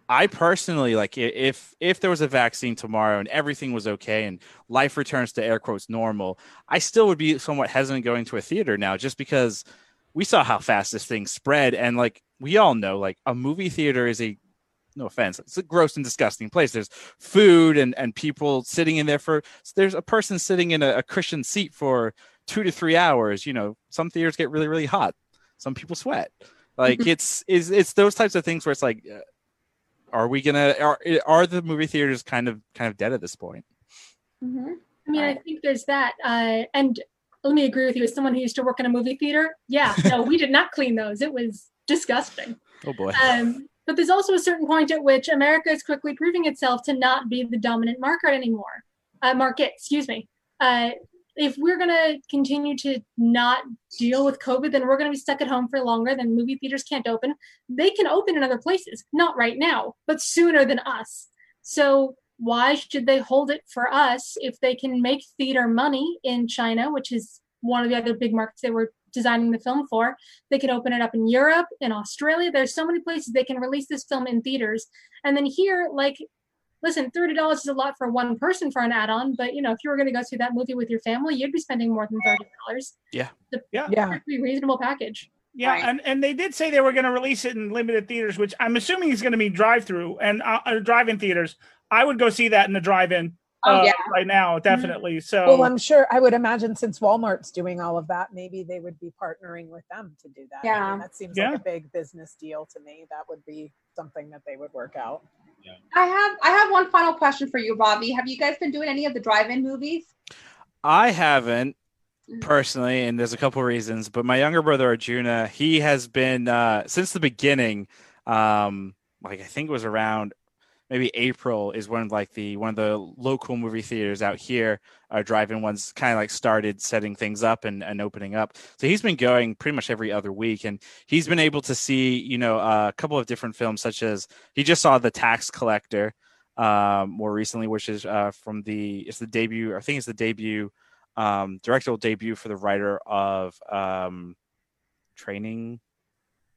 I personally like if if there was a vaccine tomorrow and everything was okay and life returns to air quotes normal, I still would be somewhat hesitant going to a theater now just because we saw how fast this thing spread and like we all know like a movie theater is a no offense it's a gross and disgusting place there's food and and people sitting in there for there's a person sitting in a, a cushion seat for two to three hours you know some theaters get really really hot some people sweat like it's is it's those types of things where it's like uh, are we gonna are are the movie theaters kind of kind of dead at this point? Mm-hmm. I mean, I think there's that. Uh, and let me agree with you. As someone who used to work in a movie theater, yeah, no, we did not clean those. It was disgusting. Oh boy. Um, but there's also a certain point at which America is quickly proving itself to not be the dominant market anymore. Uh, market, excuse me. Uh, if we're going to continue to not deal with COVID, then we're going to be stuck at home for longer. Then movie theaters can't open. They can open in other places, not right now, but sooner than us. So why should they hold it for us if they can make theater money in China, which is one of the other big markets they were designing the film for? They can open it up in Europe, in Australia. There's so many places they can release this film in theaters. And then here, like listen, thirty dollars is a lot for one person for an add-on, but you know, if you were going to go see that movie with your family, you'd be spending more than thirty dollars. Yeah, yeah, yeah, pretty reasonable package. Yeah, right. and, and they did say they were going to release it in limited theaters, which I'm assuming is going to be drive-through and uh, uh, drive-in theaters. I would go see that in the drive-in. Oh, uh, yeah. right now, definitely. Mm-hmm. So, well, I'm sure I would imagine since Walmart's doing all of that, maybe they would be partnering with them to do that. Yeah, I mean, that seems yeah. like a big business deal to me. That would be something that they would work out. Yeah. I have I have one final question for you, Robbie. Have you guys been doing any of the drive-in movies? I haven't personally, and there's a couple reasons. But my younger brother Arjuna, he has been uh, since the beginning. Um, like I think it was around maybe April is when like the one of the local movie theaters out here, are drive-in ones, kind of like started setting things up and, and opening up. So he's been going pretty much every other week, and he's been able to see you know uh, a couple of different films, such as he just saw The Tax Collector um, more recently, which is uh, from the it's the debut. I think it's the debut um, directorial debut for the writer of um, Training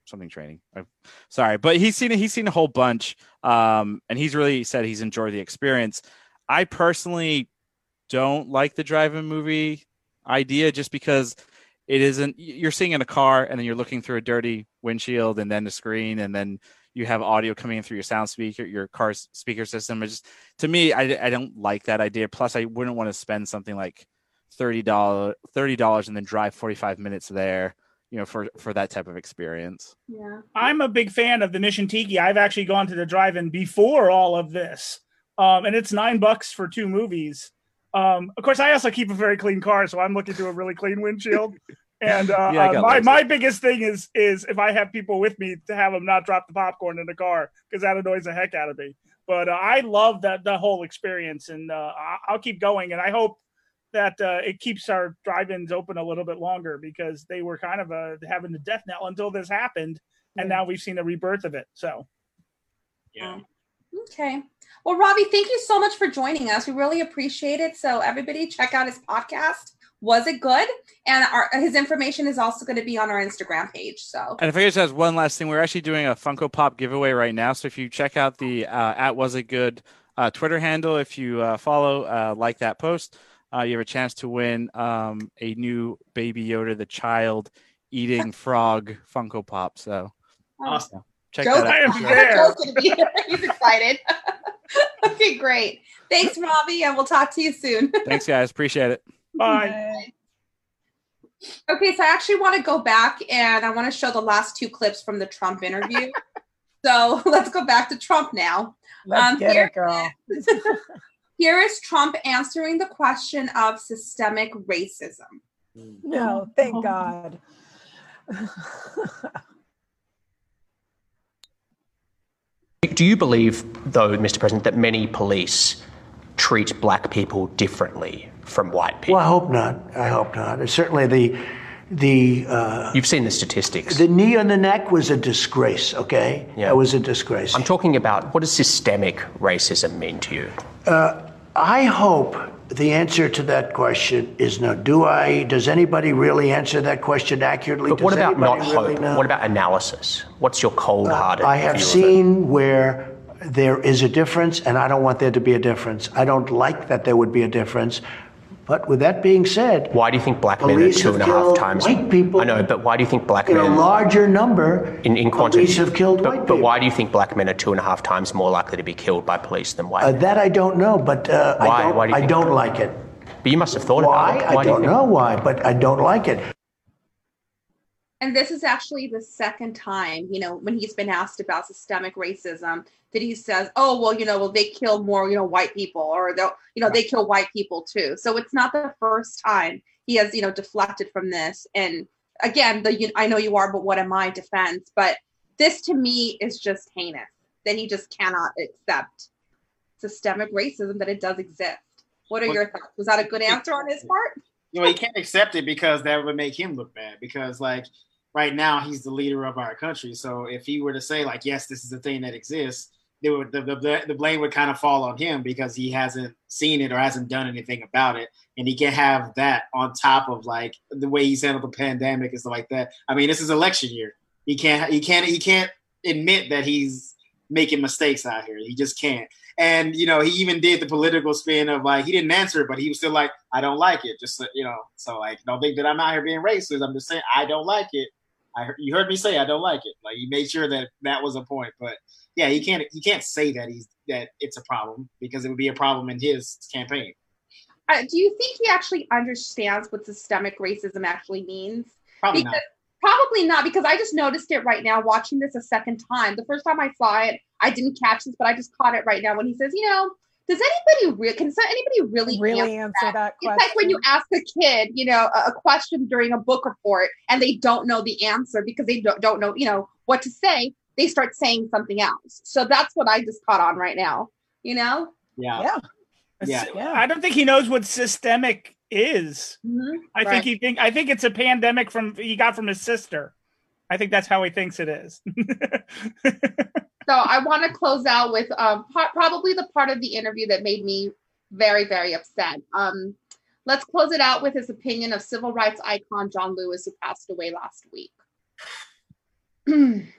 something training. I'm sorry, but he's seen he's seen a whole bunch, um, and he's really said he's enjoyed the experience. I personally don't like the drive-in movie idea just because it isn't. You're seeing in a car, and then you're looking through a dirty windshield, and then the screen, and then you have audio coming in through your sound speaker, your car's speaker system. It's just to me, I, I don't like that idea. Plus, I wouldn't want to spend something like thirty dollars, thirty dollars, and then drive forty five minutes there you know for for that type of experience. Yeah. I'm a big fan of the mission tiki. I've actually gone to the drive-in before all of this um, and it's nine bucks for two movies. Um, of course i also keep a very clean car so i'm looking to a really clean windshield. [laughs] And uh, Yeah, uh, my, my biggest thing is is if i have people with me to have them not drop the popcorn in the car because that annoys the heck out of me. But uh, i love that the whole experience and uh, i'll keep going and i hope that uh, it keeps our drive-ins open a little bit longer because they were kind of uh, having the death knell until this happened, and now we've seen the rebirth of it. So, Yeah. Okay. Well, Robbie, thank you so much for joining us. We really appreciate it. So, everybody, check out his podcast. Was it good? And our, his information is also going to be on our Instagram page. So, and if i could just ask one last thing we're actually doing a funko pop giveaway right now so if you check out the uh, at was it good uh, twitter handle if you uh, follow uh, like that post uh, you have a chance to win um, a new baby yoda the child eating [laughs] frog funko pop so Awesome. check Joe's, that out am there. Joe's going to be here. [laughs] He's excited. [laughs] okay, great. Thanks, Robbie, and we'll talk to you soon. thanks guys appreciate it bye. Okay, so I actually want to go back and I want to show the last two clips from the Trump interview. so let's go back to Trump now. Let's Um, get here- it, girl. Here is Trump answering the question of systemic racism. No, thank God. [laughs] Do you believe, though, Mr. President, that many police treat black people differently from white people? Well, I hope not. I hope not. Certainly, the the uh, You've seen the statistics. the knee on the neck was a disgrace. Okay, Yeah. that was a disgrace. I'm talking about what does systemic racism mean to you? I hope the answer to that question is no. Do I? Does anybody really answer that question accurately? But what Does about not anybody really hope? What about analysis? What's your cold-hearted? Uh, I have view of it? seen where there is a difference, and I don't want there to be a difference. I don't like that there would be a difference. But with that being said, Why do you think black men are two and a half times? white people I know, but why do you think black in a larger number, in, in quantity? police have killed but, white but why do you think black men are two and a half times more likely to be killed by police than white? Uh, men? that I don't know, but uh, Why? I don't, Why do you I don't like it. but you must have thought Why? about it. I do you don't know why, but I don't like it. And this is actually the second time, you know, when he's been asked about systemic racism, that he says, "Oh, well, you know, well, they kill more, you know, white people, or they'll, you know, they kill white people too." So it's not the first time he has, you know, deflected from this. And again, the you, I know you are, but what am I defense? But this to me is just heinous that he just cannot accept systemic racism that it does exist. What are Well- your thoughts? Was that a good answer on his part? you know, he can't accept it because that would make him look bad. Because like right now, he's the leader of our country. So if he were to say like, "Yes, this is a thing that exists," they would the, the, the blame would kind of fall on him because he hasn't seen it or hasn't done anything about it, and he can't have that on top of like the way he's handled the pandemic and stuff like that. I mean, this is election year. He can't. He can't. He can't admit that he's making mistakes out here. He just can't. And you know, he even did the political spin of like he didn't answer it, but he was still like, I don't like it. Just you know, so like, don't think that I'm out here being racist. I'm just saying I don't like it. I you heard me say I don't like it. Like he made sure that that was a point. But yeah, he can't he can't say that he's that it's a problem because it would be a problem in his campaign. Uh, do you think he actually understands what systemic racism actually means? Probably because, not. Probably not, because I just noticed it right now watching this a second time. The first time I saw it, I didn't catch this, but I just caught it right now when he says, you know, does anybody re- can anybody really Really answer that question? It's like when you ask a kid, you know, a, a question during a book report and they don't know the answer because they don't, don't know, you know, what to say. They start saying something else. So that's what I just caught on right now. You know? Yeah. Yeah. Yeah. Yeah. I don't think he knows what systemic is. Mhm. I Right. think he think I think it's a pandemic from he got from his sister. I think that's how he thinks it is. [laughs] So I want to close out with um, part, probably the part of the interview that made me very, very upset. Um, let's close it out with his opinion of civil rights icon John Lewis, who passed away last week. [clears throat]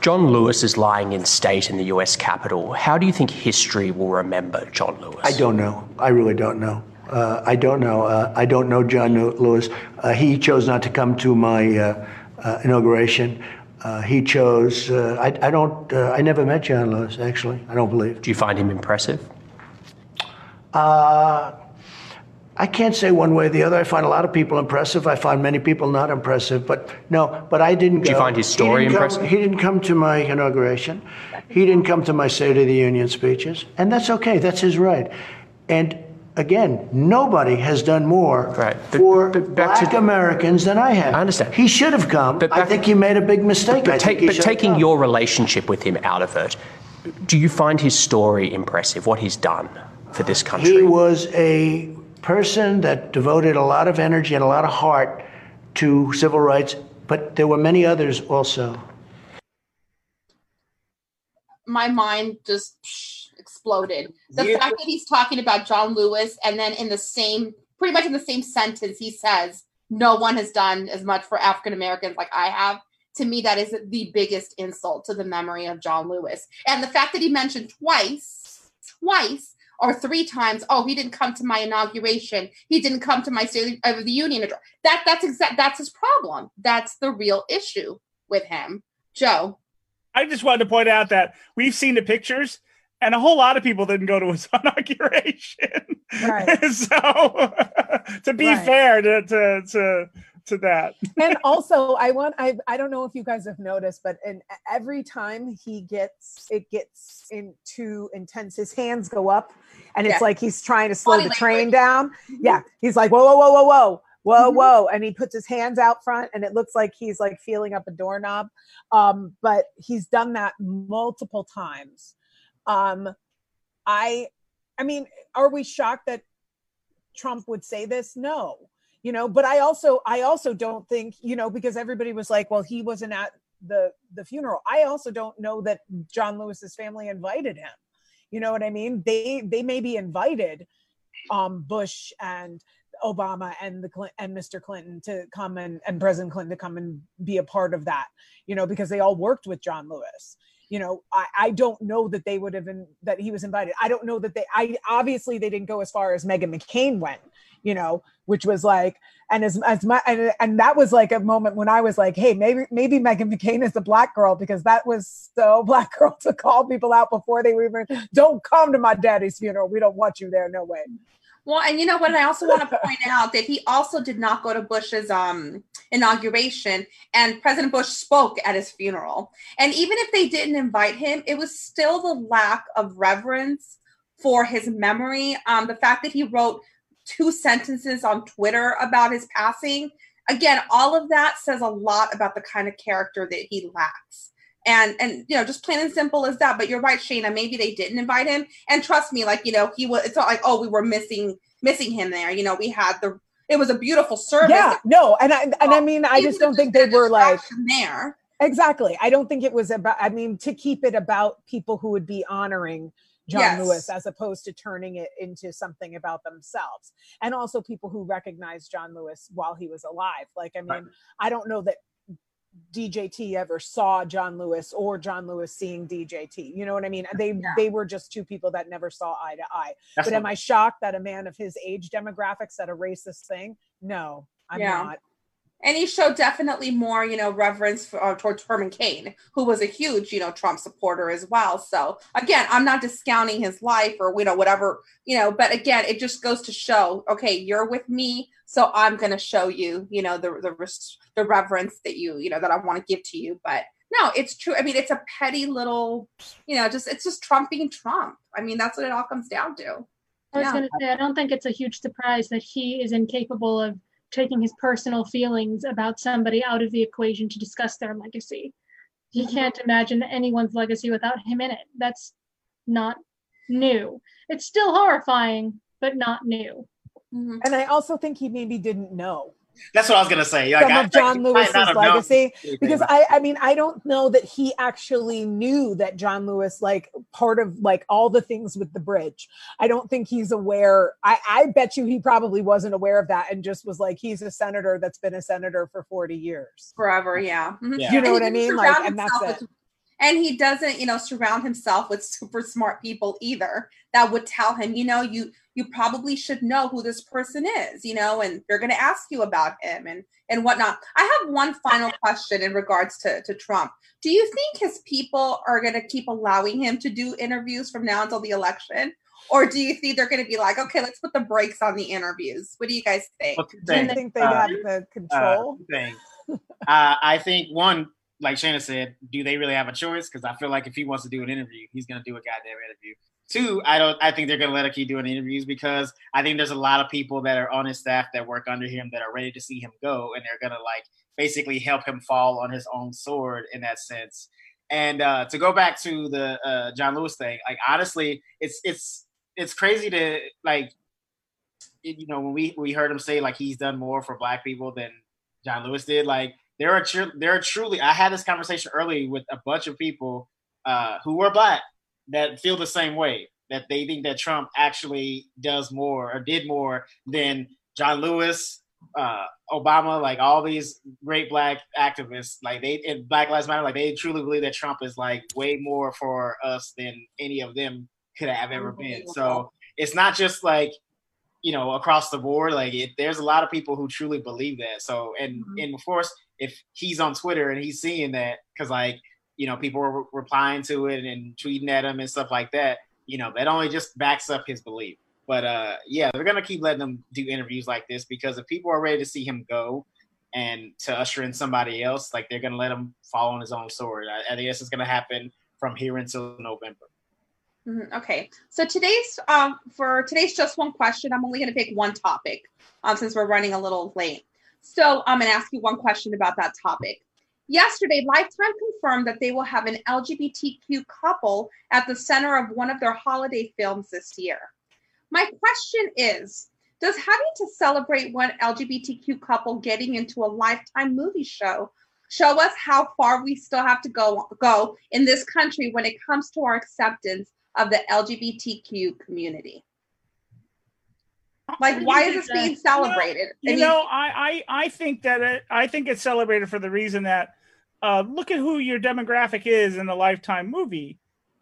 John Lewis is lying in state in the US Capitol. How do you think history will remember John Lewis? I don't know. I really don't know. Uh, I don't know. Uh, I don't know John Lewis. Uh, he chose not to come to my uh, uh, inauguration. Uh, he chose. Uh, I, I don't. Uh, I never met John Lewis. Actually, I don't believe. Do you find him impressive? Uh, I can't say one way or the other. I find a lot of people impressive. I find many people not impressive. But no, but I didn't. Do you find his story come- impressive? he didn't come to my inauguration. He didn't come to my State of the Union speeches, and that's okay. That's his right. And again, nobody has done more Right. But- for but back to- Black Americans than I have. I understand. He should have come. But I think he made a big mistake. I But, think take, he but taking your relationship with him out of it, do you find his story impressive? What he's done for this country? He was a person that devoted a lot of energy and a lot of heart to civil rights, but there were many others also. My mind just psh, exploded. The Yeah. fact that he's talking about John Lewis and then in the same, pretty much in the same sentence, he says, no one has done as much for African Americans like I have. To me, that is the biggest insult to the memory of John Lewis. And the fact that he mentioned twice, twice, or three times, oh, he didn't come to my inauguration. He didn't come to my State of the Union address. That that's exact. That's his problem. That's the real issue with him, Joe. I just wanted to point out that we've seen the pictures, and a whole lot of people didn't go to his [laughs] inauguration. Right. [laughs] so, [laughs] to be Right. fair to, to to to that, and also i want I, I don't know if you guys have noticed but in every time he gets it gets in too intense his hands go up and it's like he's trying to slow Body the train language. down Mhm. yeah he's like whoa whoa whoa whoa whoa whoa Mhm. whoa and he puts his hands out front and it looks like he's like feeling up a doorknob um but he's done that multiple times um i i mean are we shocked that trump would say this no you know but i also i also don't think you know because everybody was like well he wasn't at the the funeral i also don't know that john lewis's family invited him You know what I mean? They they may be invited, um, Bush and Obama and the Clin- and Mr. Clinton to come and and President Clinton to come and be a part of that. You know, because they all worked with John Lewis. You know, I, I don't know that they would have been that he was invited. I don't know that they. I obviously they didn't go as far as Meghan McCain went. You know, which was like, and as as my and, and that was like a moment when I was like, hey, maybe maybe Meghan McCain is a black girl because that was so [laughs] black girl to call people out before they were even. Don't come to my daddy's funeral. We don't want you there. No way. Well, and you know what? I also want to point out that he also did not go to Bush's um, inauguration, and President Bush spoke at his funeral. And even if they didn't invite him, it was still the lack of reverence for his memory. Um, the fact that he wrote two sentences on Twitter about his passing, again, all of that says a lot about the kind of character that he lacks and and you know just plain and simple as that but you're right shayna maybe they didn't invite him and trust me like you know he was it's not like oh we were missing missing him there you know we had the it was a beautiful service Yeah, no, and I and I mean I just don't think they were like there exactly. I don't think it was about. I mean, to keep it about people who would be honoring John Yes. Lewis as opposed to turning it into something about themselves, and also people who recognize John Lewis while he was alive. Like, I mean, Right. I don't know that DJT ever saw John Lewis or John Lewis seeing DJT. You know what I mean? They Yeah. they were just two people that never saw eye to eye. That's but am I shocked that a man of his age demographic said a racist thing? No, I'm Yeah. not. And he showed definitely more you know reverence for, uh, towards herman cain who was a huge you know trump supporter as well. So again i'm not discounting his life or you know whatever you know but again it just goes to show okay you're with me so i'm going to show you you know the the, the reverence that you you know that i want to give to you. But no it's true. I mean it's a petty little you know just it's just trump being trump. I mean that's what it all comes down to. I was Yeah. going to say, I don't think it's a huge surprise that he is incapable of taking his personal feelings about somebody out of the equation to discuss their legacy. He Mm-hmm. can't imagine anyone's legacy without him in it. That's not new. It's still horrifying, but not new. Mhm. And I also think he maybe didn't know That's what I was gonna say. Like, some I, of John like, he might Lewis's not have known legacy anything because I I mean I don't know that he actually knew that John Lewis like part of like all the things with the bridge. I don't think he's aware. I I bet you he probably wasn't aware of that and just was like he's a senator that's been a senator for 40 years. forever yeah Mhm. Yeah. You know And what I mean? Like and that's it. with- and he doesn't, you know, surround himself with super smart people either that would tell him, you know, you you probably should know who this person is, you know, and they're going to ask you about him and and whatnot. I have one final question in regards to to Trump. Do you think his people are going to keep allowing him to do interviews from now until the election? Or do you think they're going to be like, okay, let's put the brakes on the interviews? What do you guys think? Well, Do you think they Uh, have the uh, control? two things. uh, I think one, like Shana said, do they really have a choice? Because I feel like if he wants to do an interview, he's going to do a goddamn interview. Two, I don't. I think they're going to let him keep doing interviews because I think there's a lot of people that are on his staff that work under him that are ready to see him go, and they're going to like basically help him fall on his own sword in that sense. And uh, to go back to the uh, John Lewis thing, like honestly, it's it's it's crazy to like you know when we we heard him say like he's done more for black people than John Lewis did. Like there are tru- there are truly I had this conversation early with a bunch of people uh, who were black that feel the same way that they think that Trump actually does more or did more than John Lewis, uh, Obama, like all these great black activists, like they and Black Lives Matter, like they truly believe that Trump is like way more for us than any of them could have ever been. So it's not just like you know across the board like it, there's a lot of people who truly believe that. So and and of course if he's on twitter and he's seeing that because like you know people were re- replying to it and tweeting at him and stuff like that you know that only just backs up his belief but uh yeah they're gonna keep letting him do interviews like this because if people are ready to see him go and to usher in somebody else like they're gonna let him fall on his own sword i, I think this is gonna happen from here until november Mhm, Okay, so today's um, for today's just one question. I'm only going to pick one topic um, since we're running a little late. So I'm going to ask you one question about that topic. Yesterday, Lifetime confirmed that they will have an LGBTQ couple at the center of one of their holiday films this year. My question is Does having to celebrate one LGBTQ couple getting into a Lifetime movie show show us how far we still have to go, go in this country when it comes to our acceptance of the LGBTQ community? Like, why is this being celebrated? You know, I, I I think that it, I think it's celebrated for the reason that uh, look at who your demographic is in the Lifetime movie.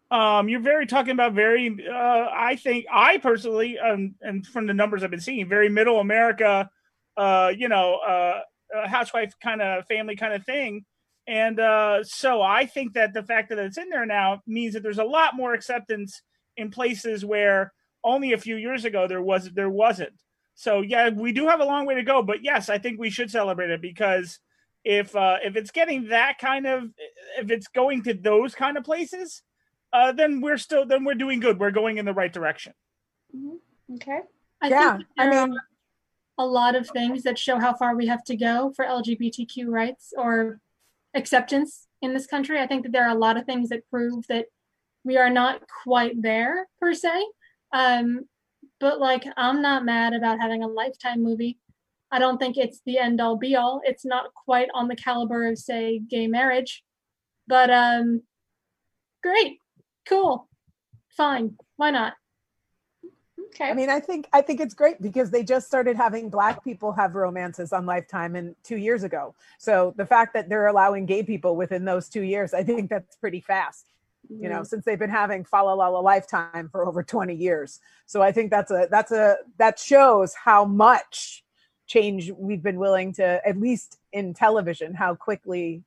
Um, you're very talking about very. Uh, I think I personally, um, and from the numbers I've been seeing, very middle America. Uh, you know, uh, uh, housewife kind of family kind of thing. And uh, so I think that the fact that it's in there now means that there's a lot more acceptance in places where only a few years ago there was there wasn't. So yeah, we do have a long way to go, but yes, I think we should celebrate it because if uh, if it's getting that kind of if it's going to those kind of places, uh, then we're still then we're doing good. We're going in the right direction. Okay. I Yeah, think I there mean- are a lot of things that show how far we have to go for LGBTQ rights or acceptance in this country. I think that there are a lot of things that prove that we are not quite there per se. Um, but like, I'm not mad about having a lifetime movie. I don't think it's the end all be all. It's not quite on the caliber of, say, gay marriage, but um, great, cool, fine. Why not? Okay. I mean, I think I think it's great because they just started having black people have romances on Lifetime and two years ago. So the fact that they're allowing gay people within those two years, I think that's pretty fast. You know, since they've been having Fa La La La Lifetime for over 20 years. So I think that's a that's a that shows how much change we've been willing to at least in television, how quickly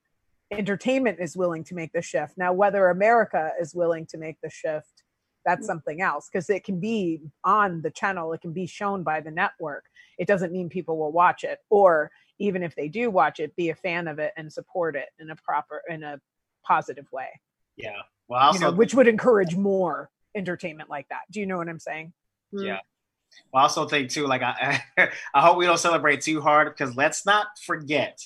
entertainment is willing to make the shift. Now, whether America is willing to make the shift that's mm. something else because it can be on the channel it can be shown by the network it doesn't mean people will watch it or even if they do watch it be a fan of it and support it in a proper in a positive way Yeah. Well, know, which would encourage more entertainment like that do you know what i'm saying yeah. Well, I also think too, like I, [laughs] I hope we don't celebrate too hard because let's not forget,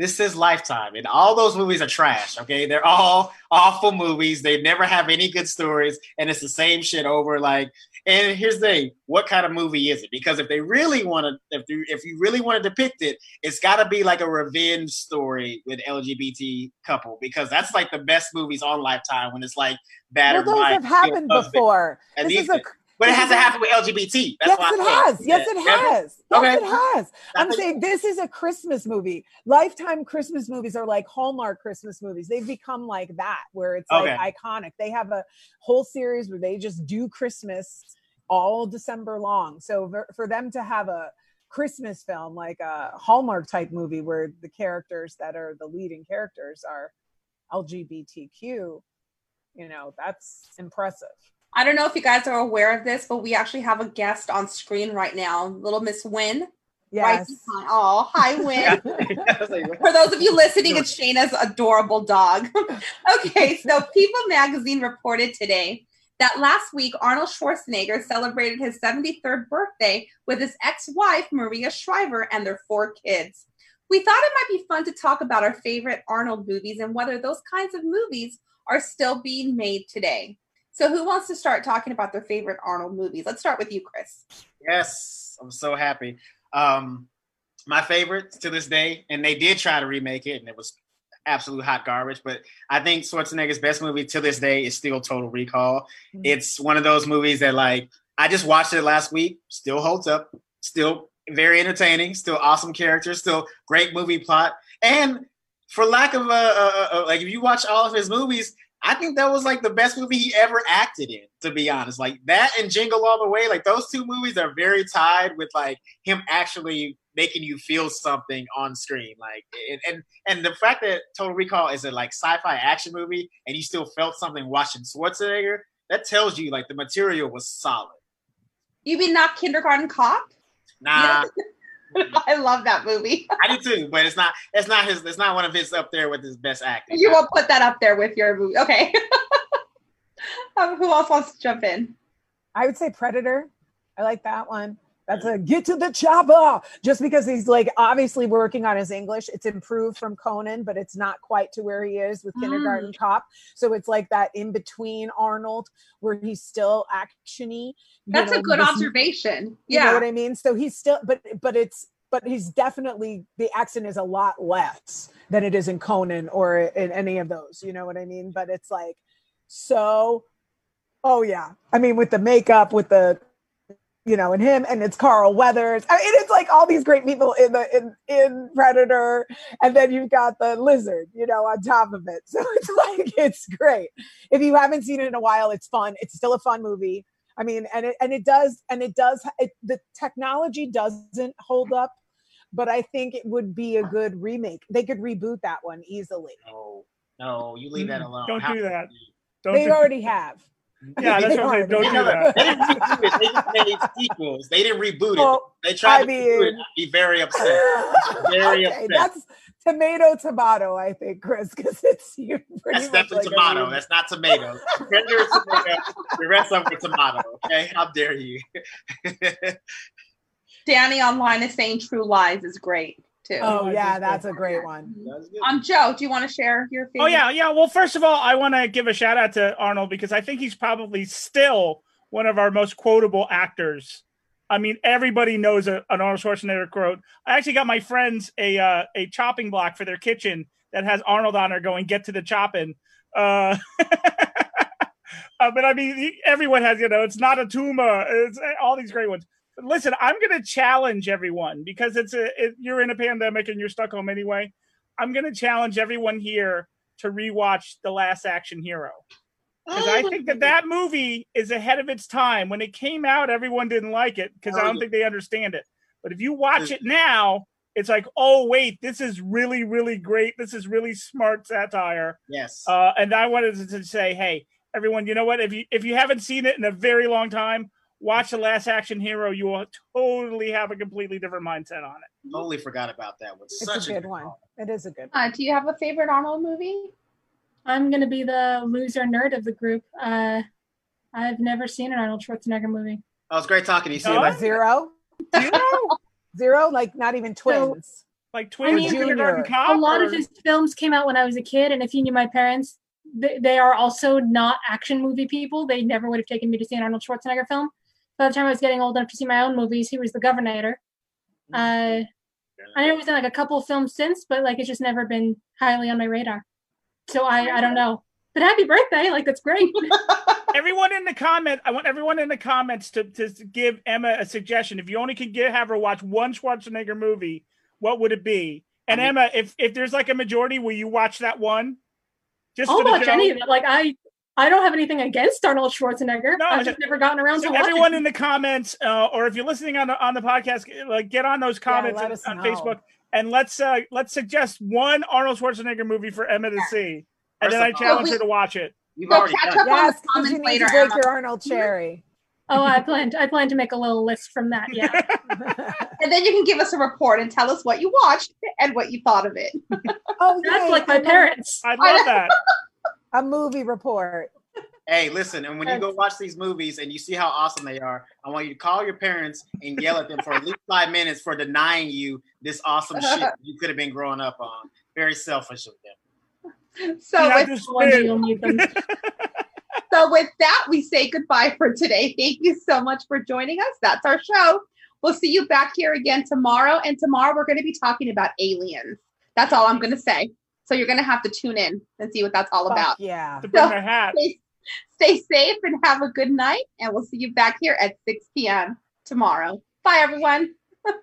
this is Lifetime, and all those movies are trash. Okay, they're all awful movies. They never have any good stories, and it's the same shit over. Like, and here's the thing: what kind of movie is it? Because if they really want to, if you if you really want to depict it, it's got to be like a revenge story with LGBT couple because that's like the best movies on Lifetime when it's like well those have happened husband, before and this is a but it hasn't happened with LGBT. That's yes, it has. Yes, it has. Yes, Okay. it has. I'm That's- saying this is a Christmas movie. Lifetime Christmas movies are like Hallmark Christmas movies. They've become like that, where it's like Okay. iconic. They have a whole series where they just do Christmas all December long. So for- for them to have a Christmas film, like a Hallmark type movie, where the characters that are the leading characters are LGBTQ, you know, that's impressive. I don't know if you guys are aware of this, but we actually have a guest on screen right now, little Miss Win. Right Yes. behind. Oh, hi, [laughs] Win. [laughs] I was like, For those of you listening, it's Shayna's adorable dog. [laughs] okay, so People magazine reported today that last week Arnold Schwarzenegger celebrated his 73rd birthday with his ex wife, Maria Shriver, and their four kids. We thought it might be fun to talk about our favorite Arnold movies and whether those kinds of movies are still being made today. So, who wants to start talking about their favorite Arnold movies? Let's start with you, Chris. Yes, I'm so happy. Um, my favorite to this day, and they did try to remake it, and it was absolute hot garbage. But I think Schwarzenegger's best movie to this day is still Total Recall. Mhm. It's one of those movies that, like, I just watched it last week, still holds up, still very entertaining, still awesome characters, still great movie plot, and for lack of a, a, a like, if you watch all of his movies, I think that was like the best movie he ever acted in, to be honest. Like that and Jingle All the Way, like those two movies are very tied with like him actually making you feel something on screen. Like and and, and the fact that Total Recall is a like sci-fi action movie and you still felt something watching Schwarzenegger, that tells you like the material was solid. You mean not Kindergarten Cop? Nah, [laughs] I love that movie. I do too, but it's not it's not his it's not one of his up there with his best acting. You won't put that up there with your movie. Okay. [laughs] um, who else wants to jump in? I would say Predator. I like that one. That's a get to the chopper. Just because he's like obviously working on his English, it's improved from Conan, but it's not quite to where he is with Kindergarten mm. Cop. So it's like that in between Arnold, where he's still actiony. That's know, a good observation. You know Yeah. what I mean? So he's still, but but it's but he's definitely the accent is a lot less than it is in Conan or in any of those. You know what I mean? But it's like so Oh yeah. I mean, with the makeup, with the you know, and him, and it's Carl Weathers. I mean, it's like all these great people in the in in Predator, and then you've got the lizard, you know, on top of it. [laughs] So it's like it's great. If you haven't seen it in a while, it's fun. It's still a fun movie. I mean, and it and it does and it does it, the technology doesn't hold up, but I think it would be a good remake. They could reboot that one easily. No, no, you leave that alone. Don't How- do that. Don't They do- already have. Yeah, that's They what I'm saying. Don't do that. They didn't reboot it. They just made sequels. They didn't reboot it. They tried I to reboot it. I'd be very upset. Very [laughs] okay, upset. that's tomato tomato, I think, Chris, because it's you pretty That's much definitely like a tomato. That's not tomato. Predator is tomato. The rest of them tomato. Okay, how dare you? [laughs] Danny online is saying True Lies is great too. Oh Oh, yeah, that's a great one. That's. Um, Joe, do you want to share your favorite? Oh yeah, yeah. Well, first of all, I want to give a shout out to Arnold because I think he's probably still one of our most quotable actors. I mean, everybody knows a, an Arnold Schwarzenegger quote. I actually got my friends a uh, a chopping block for their kitchen that has Arnold on there going "Get to the chopping." Uh, [laughs] uh, but I mean, everyone has you know, it's not a tumor. It's uh, all these great ones. Listen, I'm going to challenge everyone because it's a it, you're in a pandemic and you're stuck home anyway. I'm going to challenge everyone here to rewatch The Last Action Hero because I think that that movie is ahead of its time. When it came out, everyone didn't like it because I don't think they understand it. But if you watch it now, it's like, oh wait, this is really, really great. This is really smart satire. Yes. Uh, and I wanted to say, hey, everyone, you know what? If you if you haven't seen it in a very long time, watch The Last Action Hero. You will totally have a completely different mindset on it. totally forgot about that one. It's Such a good one. It is a good one. Uh, do you have a favorite Arnold movie? I'm gonna be the loser nerd of the group. Uh, I've never seen an Arnold Schwarzenegger movie. Oh, it's great talking to you. See you No? later. Zero, [laughs] zero, like not even twins. Like twins, I mean, kindergarten Junior. cop. a lot of his films came out when I was a kid, and if you knew my parents, they, they are also not action movie people. They never would have taken me to see an Arnold Schwarzenegger film. By the time I was getting old enough to see my own movies, he was the Governor. Uh, I know he's done like a couple of films since, but like it's just never been highly on my radar. So I, I don't know. But happy birthday! Like that's great. [laughs] everyone in the comment, I want everyone in the comments to, to give Emma a suggestion. If you only could get, have her watch one Schwarzenegger movie, what would it be? And I mean- Emma, if if there's like a majority, will you watch that one? Just I'll watch joke? any of it. Like I, I don't have anything against Arnold Schwarzenegger. No, I've just never gotten around So to watching. everyone in the comments, uh, or if you're listening on the on the podcast, like get on those comments let on- on. Facebook, and let's uh, let's suggest one Arnold Schwarzenegger movie for Emma to see, and First then I challenge So her to watch it. You've So already catch done up it. on Yes, the because comments you need later, to break your Arnold cherry. Oh, I planned. I plan to make a little list from that. Yeah. [laughs] And then you can give us a report and tell us what you watched and what you thought of it. oh, That's yay, [laughs] like my parents. I love that. [laughs] A movie report. Hey, listen, and when you go watch these movies and you see how awesome they are, I want you to call your parents and yell at them for at least five minutes for denying you this awesome shit [laughs] you could have been growing up on. Very selfish of them. So Yeah, with, just One you'll need them. so with that, we say goodbye for today. Thank you so much for joining us. That's our show. We'll see you back here again tomorrow. And tomorrow we're going to be talking about aliens. That's all I'm going to say. So you're going to have to tune in and see what that's all Fuck about. yeah. to bring my hat. Stay, stay safe and have a good night. And we'll see you back here at 6 p.m. tomorrow. Bye, everyone. [laughs]